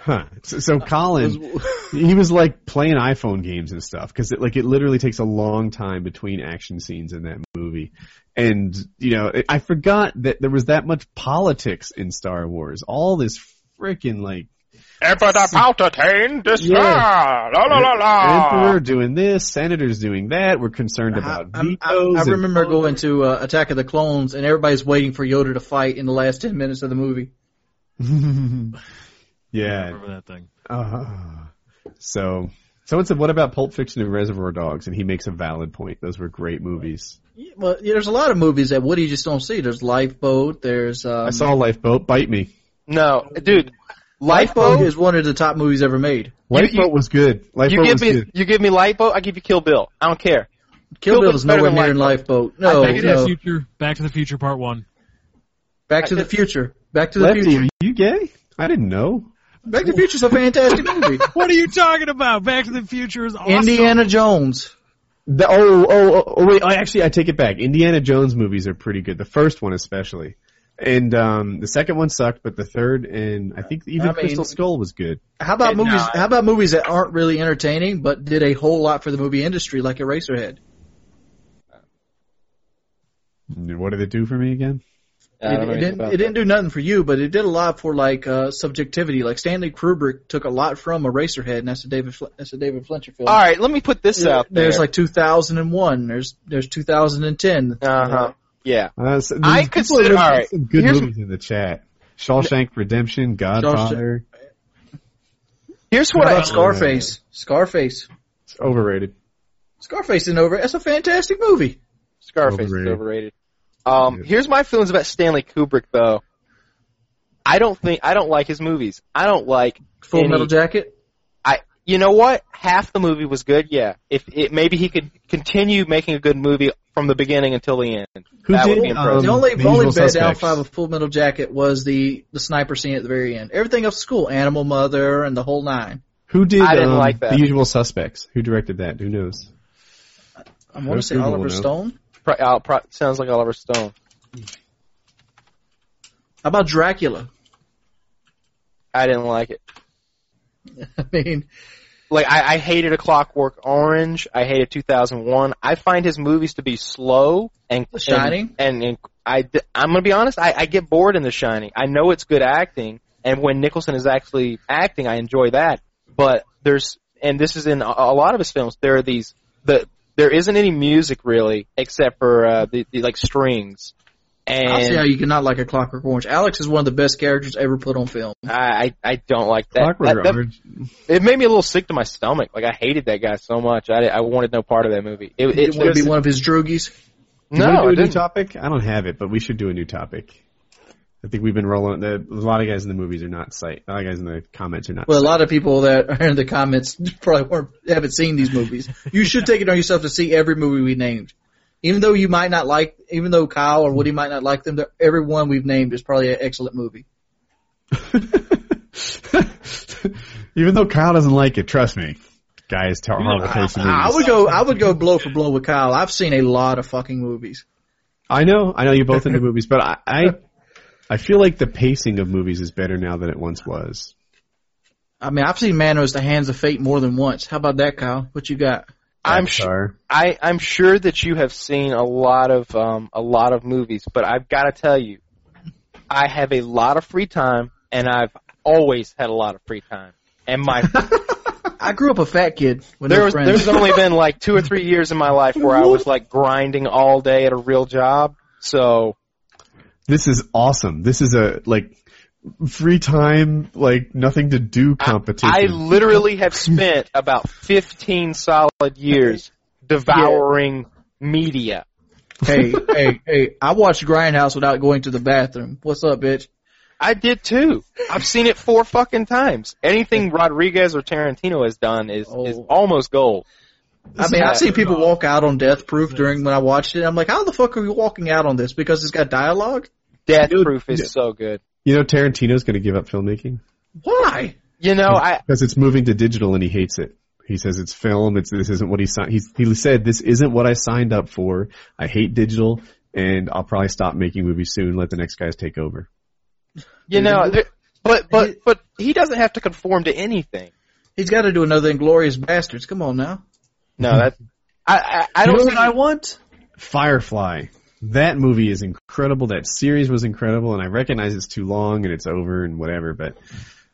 Huh. So, so [laughs] Colin, he was like playing iPhone games and stuff because it, like it literally takes a long time between action scenes in that movie. And you know, I forgot that there was that much politics in Star Wars. All this freaking like Emperor Palpatine, Yeah. la la la la. emperor doing this, senators doing that. We're concerned about I'm- vetoes. I, I and- remember going to uh, Attack of the Clones, and everybody's waiting for Yoda to fight in the last ten minutes of the movie. [laughs] yeah. Remember that thing. Uh, so, someone said, "What about Pulp Fiction and Reservoir Dogs?" And he makes a valid point. Those were great movies. Yeah, Well, there's a lot of movies that Woody just don't see. There's Lifeboat. There's um, I saw Lifeboat. Bite me. No, dude. Lifeboat Lifeboat. is one of the top movies ever made. Lifeboat was good. Lifeboat You give was me, good. you give me Lifeboat, I give you Kill Bill. I don't care. Kill, Kill Bill Bill's is better nowhere than near in Lifeboat. No, Back to the future. Back to the future. Part one. Back to the Future. Back to the Lefty, Future. are you gay? I didn't know. Back to the Future is a fantastic movie. [laughs] What are you talking about? Back to the Future is awesome. Indiana Jones. The, oh, oh, oh, oh, wait. I actually, I take it back. Indiana Jones movies are pretty good. The first one, especially, and um, the second one sucked, but the third and I think even I mean- Crystal Skull was good. How about movies? I- How about movies that aren't really entertaining but did a whole lot for the movie industry, like Eraserhead? What did it do for me again? It, it didn't. It didn't do nothing for you, but it did a lot for like uh, subjectivity. Like Stanley Kubrick took a lot from Eraserhead, and that's a David. That's a David Fincher film. All right, let me put this out there. There's like 2001. There's there's 2010. uh huh. Yeah. Uh, so I these people consider- all right, some good here's- movies in the chat. Shawshank Redemption, Godfather. Here's What what about I. Scarface? Scarface. It's overrated. Scarface isn't over. That's a fantastic movie. Scarface Overrated. is overrated. Um, Yeah. here's my feelings about Stanley Kubrick though. I don't think I don't like his movies. I don't like Full any- Metal Jacket. You know what? Half the movie was good. Yeah. If it, maybe he could continue making a good movie from the beginning until the end. Who that did, would be impressive. um, the only The the only bad downfall of Full Metal Jacket was the the sniper scene at the very end. Everything else was cool. Animal Mother and the whole nine. Who did I didn't um, like that. The Usual Suspects? Who directed that? Who knows? I want to say people Oliver. Stone. Pro, uh, pro, sounds like Oliver Stone. How about Dracula? I didn't like it. [laughs] I mean, Like I, I hated A Clockwork Orange. I hated 2001. I find his movies to be slow and The Shining? And, and, and I, I'm gonna be honest. I, I get bored in The Shining. I know it's good acting, and when Nicholson is actually acting, I enjoy that. But there's, and this is in a, a lot of his films. There are these the there isn't any music really except for uh, the, the like strings. And I'll see how you cannot like a Clockwork Orange. Alex is one of the best characters ever put on film. I, I I don't like that. Clockwork That- that- Orange. It made me a little sick to my stomach. Like I hated that guy so much. I, I wanted no part of that movie. It, You it, didn't want to be one of his droogies. Do no, we I do a new didn't. topic? I don't have it, but we should do a new topic. I think we've been rolling. The, a lot of guys in the movies are not sight. A lot of guys in the comments are not. Well, a lot of people that are in the comments [laughs] probably weren't, haven't seen these movies. You should take it on yourself to see every movie we named. Even though you might not like, even though Kyle or Woody might not like them, they're- every one we've named is probably an excellent movie. [laughs] Even though Kyle doesn't like it, trust me, guys, tell horrible taste in I movies. would go, I would go blow for blow with Kyle. I've seen a lot of fucking movies. I know, I know you're both into [laughs] movies, but I, I, I feel like the pacing of movies is better now than it once was. I mean, I've seen Manos, The Hands of Fate more than once. How about that, Kyle? What you got? I'm sure. sure. I, I'm sure that you have seen a lot of um, a lot of movies, but I've got to tell you, I have a lot of free time, and I've always had a lot of free time. And my [laughs] I grew up a fat kid with there was friends. there's only been [laughs] like two or three years in my life where I was like grinding all day at a real job. So This is awesome. This is a like free time, like nothing to do competition. I literally have spent about 15 solid years devouring media. hey, hey, hey! I watched Grindhouse without going to the bathroom. What's up, bitch? I did too. I've seen it four fucking times. Anything Rodriguez or Tarantino has done is oh. is Oh. almost gold. I mean, I've seen people walk out on Death Proof during when I watched it. I'm like, how the fuck are you walking out on this? Because it's got dialogue? Death Dude, Proof is yeah. so good. You know, Tarantino's going to give up filmmaking Why? You know, I because it's moving to digital and he hates it. He says it's film. It's this isn't what he signed. He's, he said this isn't what I signed up for. I hate digital, and I'll probably stop making movies soon. Let the next guys take over. you know, there, but but but he doesn't have to conform to anything. He's got to do another Inglourious Basterds. Come on now. No, that I I, I don't know think what I want? Firefly. That movie is incredible. That series was incredible, and I recognize it's too long and it's over and whatever. But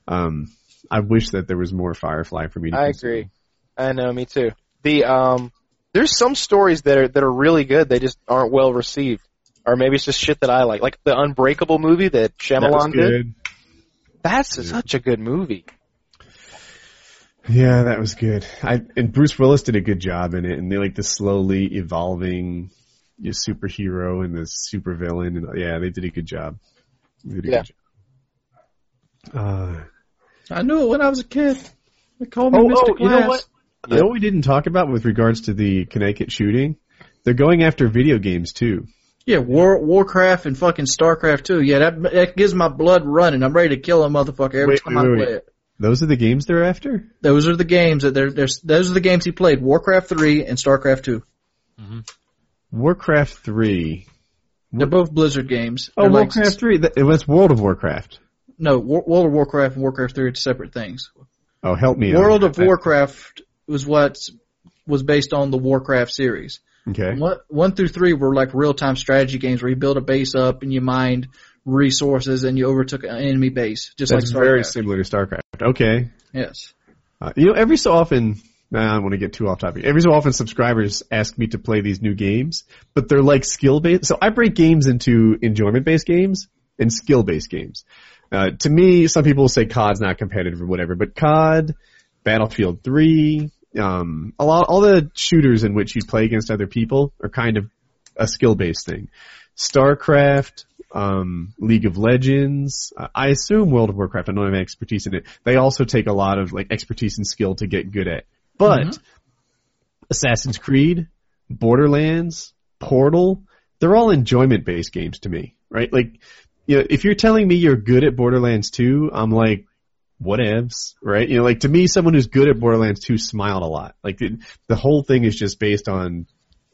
um, I wish that there was more Firefly for me to. I consume. agree. I know, me too. The um, there's some stories that are that are really good. They just aren't well received, or maybe it's just shit that I like, like the Unbreakable movie that That was did. That's such a good movie. Yeah, that was good. I and Bruce Willis did a good job in it, and they like the slowly evolving your superhero and the supervillain, and yeah, they did a good job. They did a Yeah. good job. Uh, I knew it when I was a kid. They called me Oh, Mr. oh, you know what? You know what we didn't talk about with regards to the Connecticut shooting? They're going after video games too. Yeah, War, Warcraft and fucking Starcraft too. Yeah, that that gives my blood running. I'm ready to kill a motherfucker every Wait, time wait, I wait, play it. Those are the games they're after? Those are the games that they're, they're those are the games he played. Warcraft three and Starcraft two. Warcraft 3. They're both Blizzard games. Oh, They're like- Warcraft 3. That- It was World of Warcraft. no, War, World of Warcraft and Warcraft three are separate things. Oh, help me out. World of Warcraft was what was based on the Warcraft series. Okay. One, one through three were like real time strategy games where you build a base up and you mined resources and you overtook an enemy base, just That's like very Starcraft. similar to StarCraft. Okay. Yes. Uh, you know, every so often, I don't want to get too off topic. Every so often, subscribers ask me to play these new games, but they're like skill based. So I break games into enjoyment based games and skill based games. Uh, to me, some people say COD's not competitive or whatever, but COD, Battlefield 3, um, a lot, all the shooters in which you play against other people are kind of a skill based thing. StarCraft, um, League of Legends. Uh, I assume World of Warcraft. I don't have expertise in it. They also take a lot of like expertise and skill to get good at. But mm-hmm. Assassin's Creed, Borderlands, Portal, they're all enjoyment based games to me, right? Like, you know, if you're telling me you're good at Borderlands 2, I'm like, whatevs, right? You know, like to me, someone who's good at Borderlands 2 smiled a lot. Like the, the whole thing is just based on,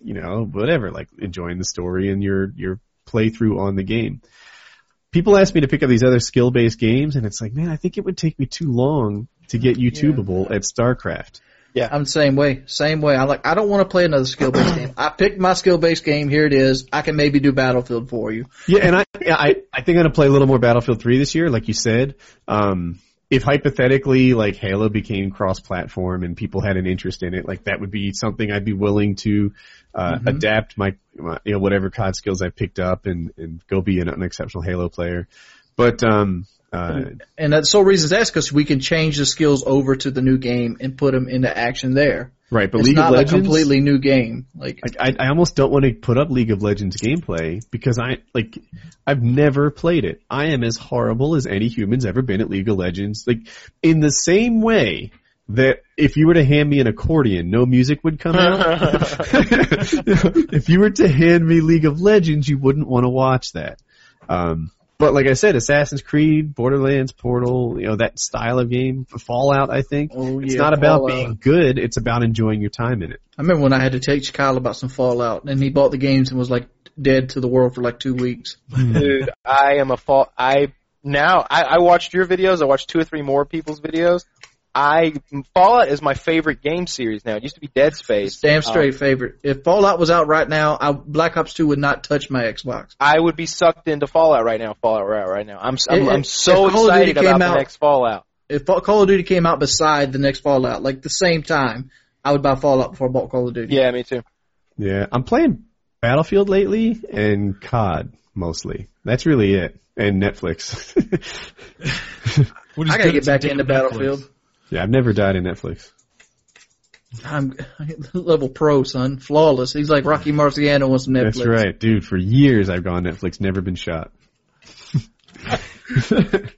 you know, whatever, like enjoying the story and your, your playthrough on the game. People ask me to pick up these other skill based games and it's like, man, I think it would take me too long to get YouTubeable at StarCraft. I'm the same way. Same way. I like. I don't want to play another skill based game. I picked my skill based game. Here it is. I can maybe do Battlefield for you. Yeah, and I, I, I think I'm gonna play a little more Battlefield 3 this year, like you said. Um, if hypothetically, like Halo became cross-platform and people had an interest in it, like that would be something I'd be willing to uh, adapt my, my, you know, whatever COD skills I picked up and and go be an, an exceptional Halo player. But um, uh, And that's the sole reason that's because we can change the skills over to the new game and put them into action there. right, but it's League not of a completely new game. Like I, I almost don't want to put up League of Legends gameplay because I like I've never played it. I am as horrible as any human's ever been at League of Legends. Like in the same way that if you were to hand me an accordion, no music would come out. [laughs] [laughs] if you were to hand me League of Legends, you wouldn't want to watch that. Um, but like I said, Assassin's Creed, Borderlands, Portal, you know, that style of game, Fallout, I think. Oh, it's not about Fallout. being good, it's about enjoying your time in it. I remember when I had to teach Kyle about some Fallout, and he bought the games and was like dead to the world for like two weeks. Hmm. Dude, I am a fall. I now I, I watched your videos. I watched two or three more people's videos. I Fallout is my favorite game series now. It used to be Dead Space. It's damn Um, straight favorite. If Fallout was out right now, I, Black Ops 2 would not touch my Xbox. I would be sucked into Fallout right now. Fallout right, right now. I'm I'm, If- I'm so Call Duty excited came about out- the next Fallout. If Call of Duty came out beside the next Fallout, like the same time, I would buy Fallout before I bought Call of Duty. Yeah, me too. Yeah, I'm playing Battlefield lately and COD mostly. That's really it. And Netflix. What is [laughs] I gotta get back addictive into Netflix? Battlefield. Yeah, I've never died in Netflix. I'm level pro, son. Flawless. He's like Rocky Marciano on some Netflix. That's right, dude. For years I've gone Netflix, never been shot. [laughs]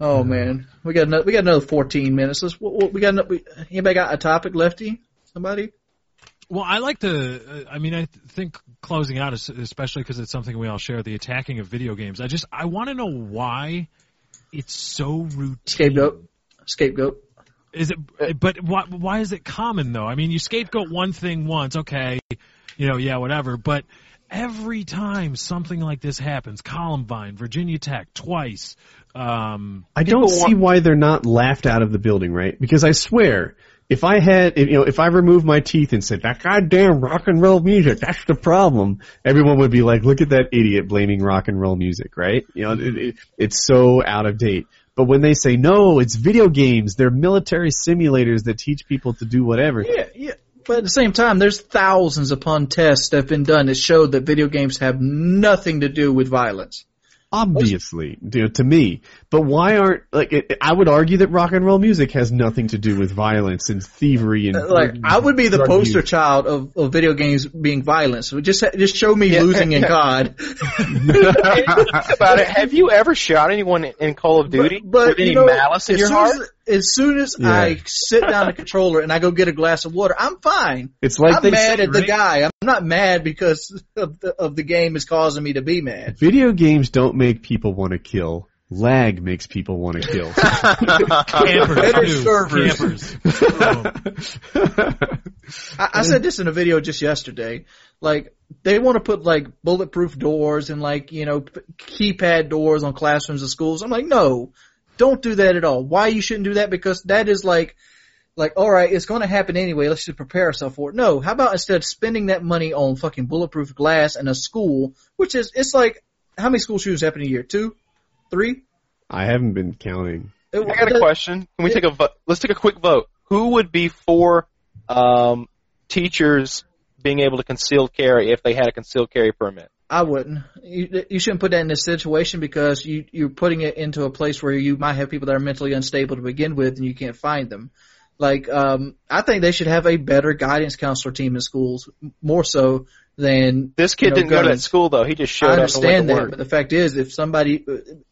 Oh man, we got another, we got another 14 minutes. Let's, what, what, we got another, we, anybody got a topic, Lefty? Somebody? Well, I like to. Uh, I mean, I th- think closing out, is, especially because it's something we all share, the attacking of video games. I just I want to know why it's so routine. Scapegoat. Scapegoat. Is it? But why, why is it common though? I mean, you scapegoat one thing once, okay, you know, yeah, whatever. But every time something like this happens, Columbine, Virginia Tech, twice. Um, I don't see why they're not laughed out of the building, right? Because I swear, if I had, if, you know, if I removed my teeth and said that goddamn rock and roll music, that's the problem, everyone would be like, look at that idiot blaming rock and roll music, right? You know, it, it, it's so out of date. But when they say no, it's video games, they're military simulators that teach people to do whatever. Yeah, yeah. But at the same time, there's thousands upon tests that have been done that show that video games have nothing to do with violence. Obviously, you know, to me. But why aren't like? It, I would argue that rock and roll music has nothing to do with violence and thievery and uh, Like I would be the poster use. child of, of video games being violent. So just just show me Yeah, losing in [laughs] yeah. COD. Think about it. Have you ever shot anyone in- in Call of Duty But, with any you know, malice in your heart? As, as soon as Yeah. I sit down the controller and I go get a glass of water, I'm fine. It's like I'm they mad say, at the guy. I'm not mad because of the, of the game is causing me to be mad. Video games don't make people want to kill. Lag makes people want to kill. campers, Better too. servers. Campers. [laughs] I, I said this in a video just yesterday. Like they want to put like bulletproof doors and like you know p- keypad doors on classrooms and schools. I'm like, no, don't do that at all. Why you shouldn't do that? Because that is like, like all right, it's going to happen anyway. Let's just prepare ourselves for it. No, how about instead of spending that money on fucking bulletproof glass in a school, which is it's like how many school shootings happen a year? Two, three. I haven't been counting. I got a question. Can we take a vote? Let's take a quick vote. Who would be for um, teachers being able to conceal carry if they had a concealed carry permit? I wouldn't. You, you shouldn't put that in this situation because you, you're putting it into a place where you might have people that are mentally unstable to begin with and you can't find them. Like, um, I think they should have a better guidance counselor team in schools, more so than This kid you know, didn't go to that school though. He just showed I up and understand went that, work. but the fact is, if somebody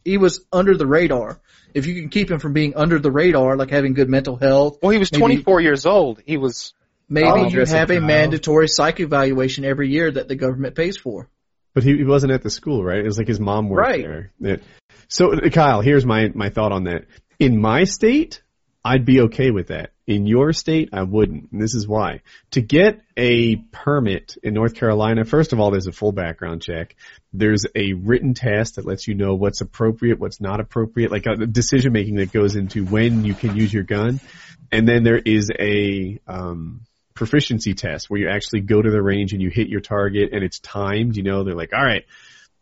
he was under the radar, if you can keep him from being under the radar, like having good mental health, Well, he was maybe- 24 years old. He was. maybe Oh, you have a Kyle. mandatory psych evaluation every year that the government pays for. But he, he wasn't at the school, right? It was like his mom worked Right. there. Yeah. So, uh, Kyle, here's my, my thought on that. In my state, I'd be okay with that. In your state, I wouldn't. And this is why. To get a permit in North Carolina, first of all, there's a full background check. There's a written test that lets you know what's appropriate, what's not appropriate, like a decision making that goes into when you can use your gun. And then there is a, um, proficiency test where you actually go to the range and you hit your target and it's timed, you know, they're like, all right,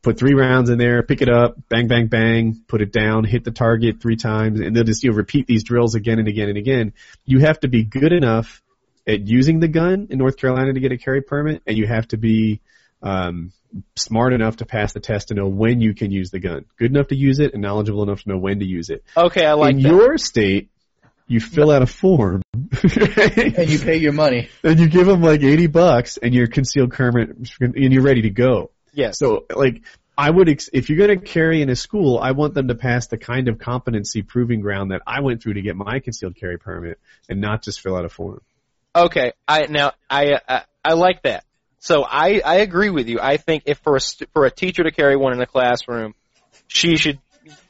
put three rounds in there, pick it up, bang, bang, bang, put it down, hit the target three times, and they'll just, you know, repeat these drills again and again and again. You have to be good enough at using the gun in North Carolina to get a carry permit, and you have to be, um, smart enough to pass the test to know when you can use the gun. Good enough to use it and knowledgeable enough to know when to use it. Okay, I like in that. your state, you fill out a form. [laughs] And you pay your money. and you give them like 80 bucks and you're concealed permit and you're ready to go. yes. So like I would ex- if you're going to carry in a school, I want them to pass the kind of competency proving ground that I went through to get my concealed carry permit and not just fill out a form. Okay, I now I I, I like that. So I I agree with you. I think if for a st- for a teacher to carry one in a classroom, she should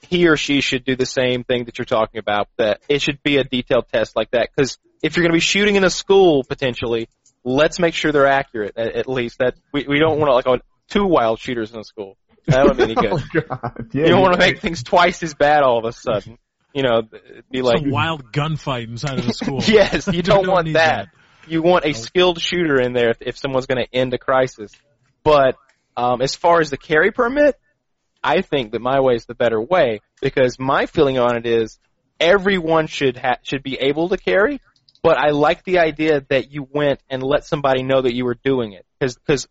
he or she should do the same thing that you're talking about. That it should be a detailed test like that. Because if you're going to be shooting in a school potentially, let's make sure they're accurate. At, at least that we we don't want to like oh, two wild shooters in a school. That wouldn't be any [laughs] good. God. you don't want to make things twice as bad all of a sudden. You know, it'd be like Some wild gunfight inside of the school. [laughs] Yes, you don't [laughs] want need that. You want a skilled shooter in there if, if someone's going to end a crisis. But um, as far as the carry permit, I think that my way is the better way because my feeling on it is everyone should ha- should be able to carry. But I like the idea that you went and let somebody know that you were doing it because because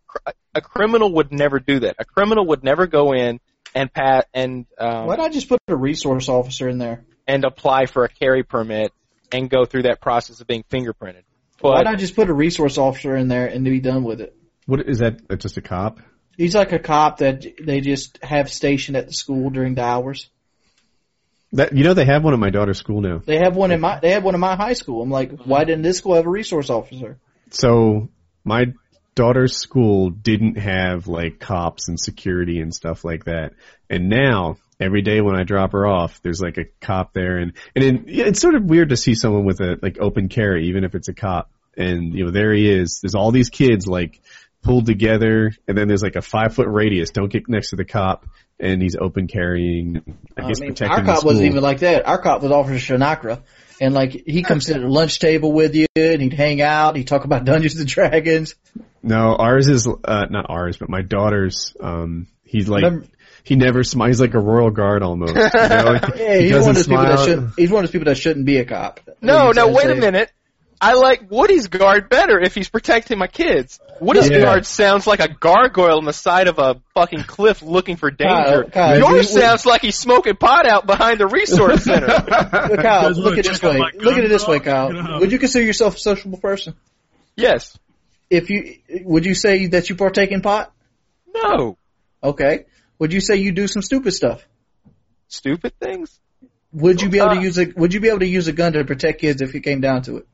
a criminal would never do that. A criminal would never go in and pat and um, Why not just put a resource officer in there? and apply for a carry permit and go through that process of being fingerprinted. Why But not just put a resource officer in there and be done with it? What is that? Just a cop? He's like a cop that they just have stationed at the school during the hours. That you know they have one at my daughter's school now. They have one in my they have one in my high school. I'm like, why didn't this school have a resource officer? So my daughter's school didn't have like cops and security and stuff like that. And now every day when I drop her off, there's like a cop there and, and it's sort of weird to see someone with a like open carry, even if it's a cop. And you know, there he is. There's all these kids like pulled together and then there's like a five foot radius. Don't get next to the cop. And he's open carrying, I I guess mean, protecting our cop school. wasn't even like that. Our cop was Officer Shinakra. And like, he comes to the lunch table with you and he'd hang out. He'd talk about [laughs] Dungeons and Dragons. No, ours is uh not ours, but my daughter's. Um, he's like Remember- he never smiles. He's like a royal guard almost. You know? [laughs] Yeah, He he's one doesn't of those people that smile. shouldn't, he's one of those people that shouldn't be a cop. no, no, wait a minute. I like Woody's guard better if he's protecting my kids. Woody's Yeah. guard sounds like a gargoyle on the side of a fucking cliff looking for danger. Kyle, Kyle, Yours we- we- sounds like he's smoking pot out behind the resource [laughs] center. Look, Kyle, look wanna at it this way. Look at it this way. Kyle. You know? Would you consider yourself a sociable person? yes. If you, would you say that you partake in pot? No. Okay. Would you say you do some stupid stuff? Stupid things. Would you be able Uh, to use a, would you be able to use a gun to protect kids if it came down to it?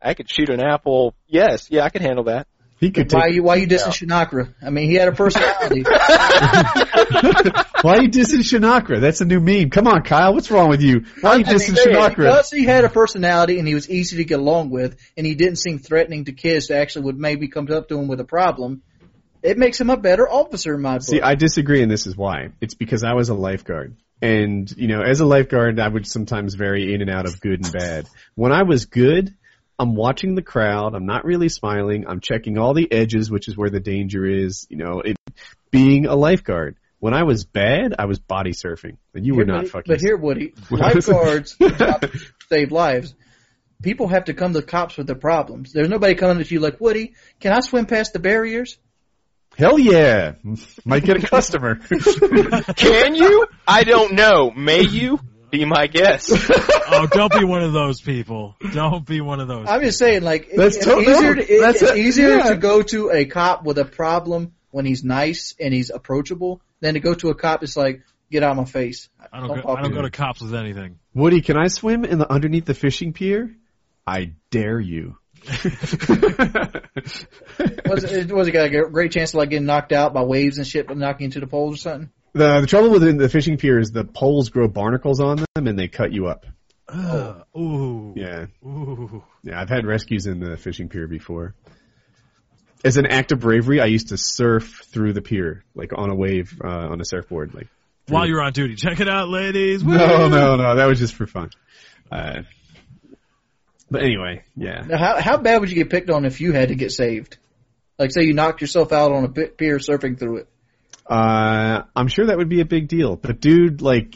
I could shoot an apple. Yes, yeah, I could handle that. He could Why take. you, why you dissing Shinakra? I mean, he had a personality. [laughs] Why are you dissing Shinakra? That's a new meme. Come on, Kyle. What's wrong with you? Why are you I mean, dissing yeah, Shinakra? Because he had a personality and he was easy to get along with, and he didn't seem threatening to kids that actually would maybe come up to him with a problem. It makes him a better officer in my book. See, I disagree, and this is why. It's because I was a lifeguard. And, you know, as a lifeguard, I would sometimes vary in and out of good and bad. When I was good, I'm watching the crowd. I'm not really smiling. I'm checking all the edges, which is where the danger is, you know, it, being a lifeguard. When I was bad, I was body surfing. And you were not Woody- fucking. But here, Woody, [laughs] When I was- lifeguards [laughs] job is to save lives. People have to come to the cops with their problems. There's nobody coming to you like, Woody, can I swim past the barriers? Hell yeah! [laughs] Might get a customer. Can you? I don't know. May you? Be my guest. [laughs] Oh, don't be one of those people. Don't be one of those. I'm just saying, like, That's it's to- easier. To, it- that's it's a- easier yeah. to go to a cop with a problem when he's nice and he's approachable than to go to a cop that's like, "Get out of my face." I don't. Go, I don't to go to cops with anything. Woody, can I swim in the underneath the fishing pier? I dare you. [laughs] Was it, was it got a great chance of like getting knocked out by waves and shit, but knocking into the poles or something? The the trouble with the fishing pier is the poles grow barnacles on them and they cut you up. Ugh. Ooh. Yeah, Ooh. yeah. I've had rescues in the fishing pier before. As an act of bravery, I used to surf through the pier, like on a wave uh, on a surfboard. Like While you're on duty, check it out, ladies. Woo! no, no, no, that was just for fun. Uh, but anyway, yeah. Now, how how bad would you get picked on if you had to get saved? Like, say you knocked yourself out on a pier surfing through it. Uh, I'm sure that would be a big deal. But dude, like,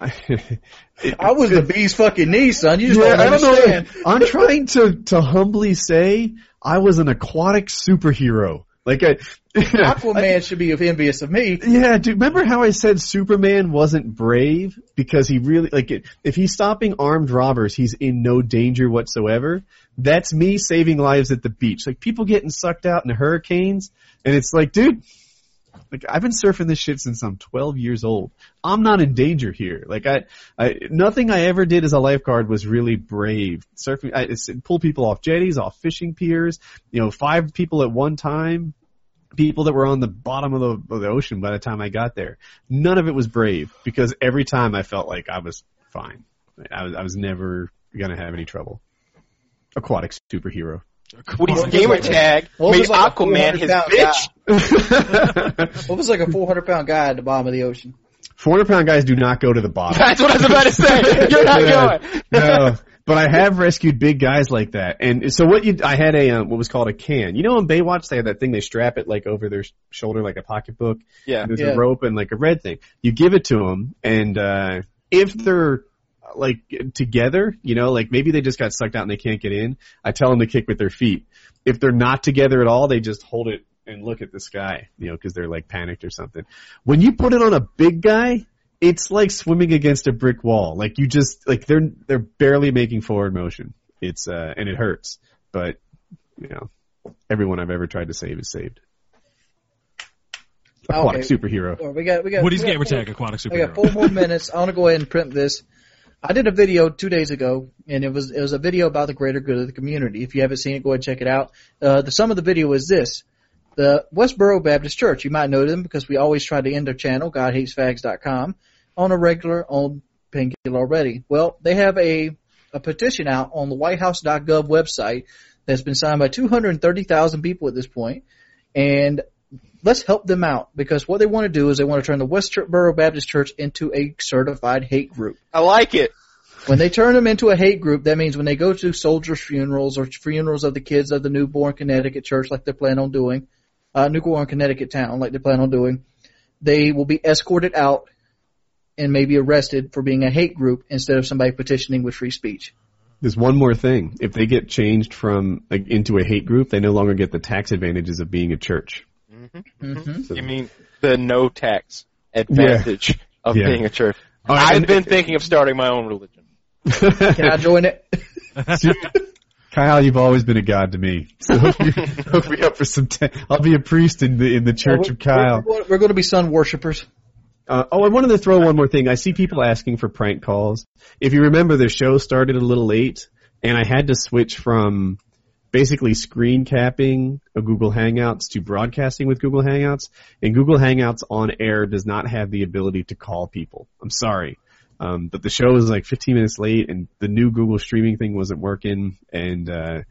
[laughs] I was the bee's fucking knee, son. You just Yeah, don't I don't know. understand. I'm trying to to humbly say I was an aquatic superhero. Like I, [laughs] Aquaman should be envious of me. yeah, dude. Remember how I said Superman wasn't brave because he really like it, if he's stopping armed robbers, he's in no danger whatsoever. That's me saving lives at the beach. Like people getting sucked out in hurricanes, and it's like, dude. Like I've been surfing this shit since I'm 12 years old. I'm not in danger here. Like I, I nothing I ever did as a lifeguard was really brave. Surfing, I pull people off jetties, off fishing piers. You know, five people at one time. People that were on the bottom of the, of the ocean by the time I got there. None of it was brave because every time I felt like I was fine. I was, I was never gonna have any trouble. Aquatic superhero. Woody's Well, gamer like- tag well, made was like Aquaman his bitch. pound [laughs] What was like a 400 pound guy at the bottom of the ocean? 400 pound guys do not go to the bottom. That's what I was about to say. [laughs] You're not Yeah. going. no, but I have rescued big guys like that. And so what you, I had a, um, what was called a can. You know in Baywatch they have that thing they strap it like over their shoulder like a pocketbook. Yeah. There's Yeah. a rope and like a red thing. You give it to them and, uh, if they're like together, you know, like maybe they just got sucked out and they can't get in, I tell them to kick with their feet. If they're not together at all, they just hold it and look at the sky, you know, cause they're like panicked or something. When you put it on a big guy, it's like swimming against a brick wall. Like you just, like they're, they're barely making forward motion. It's, uh, and it hurts, but, you know, everyone I've ever tried to save is saved. Aquatic Okay. superhero. Well, we got we got. Woody's we got gamer four- tag, aquatic I got four more minutes. I want to go ahead and print this. I did a video two days ago, and it was it was a video about the greater good of the community. If you haven't seen it, go ahead and check it out. Uh, the sum of the video is this: the Westboro Baptist Church. You might know them because we always try to end their channel, GodHatesFags.com, on a regular on Painkiller Already. Well, they have a a petition out on the WhiteHouse.gov website that's been signed by 230,000 people at this point, and let's help them out because what they want to do is they want to turn the Westboro Baptist Church into a certified hate group. I like it. When they turn them into a hate group, that means when they go to soldiers' funerals or funerals of the kids of the Newtown Connecticut church, like they plan on doing, uh, Newtown Connecticut town, like they plan on doing, they will be escorted out and maybe arrested for being a hate group instead of somebody petitioning with free speech. There's one more thing. If they get changed from like, into a hate group, they no longer get the tax advantages of being a church. Mm-hmm. You mean the no tax advantage of Yeah. being a church? All right, I've and- been thinking of starting my own religion. [laughs] Can I join it? [laughs] Kyle, you've always been a god to me. So hook me, hook me up for some. ta- I'll be a priest in the in the Church of Kyle. We're, we're going to be sun worshippers. Uh, oh, I wanted to throw one more thing. I see people asking for prank calls. If you remember, the show started a little late, and I had to switch from basically screen capping a Google Hangouts to broadcasting with Google Hangouts. And Google Hangouts on air does not have the ability to call people. I'm sorry. Um, but the show was like 15 minutes late, and the new Google streaming thing wasn't working. And uh,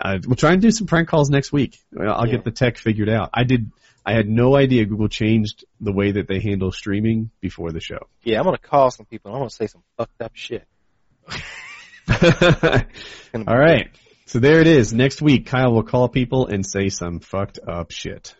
uh, we'll try and do some prank calls next week. I'll Yeah. get the tech figured out. I did. I had no idea Google changed the way that they handle streaming before the show. Yeah, I'm gonna call some people. and I'm gonna say some fucked up shit. [laughs] All right. So there it is. Next week, Kyle will call people and say some fucked up shit.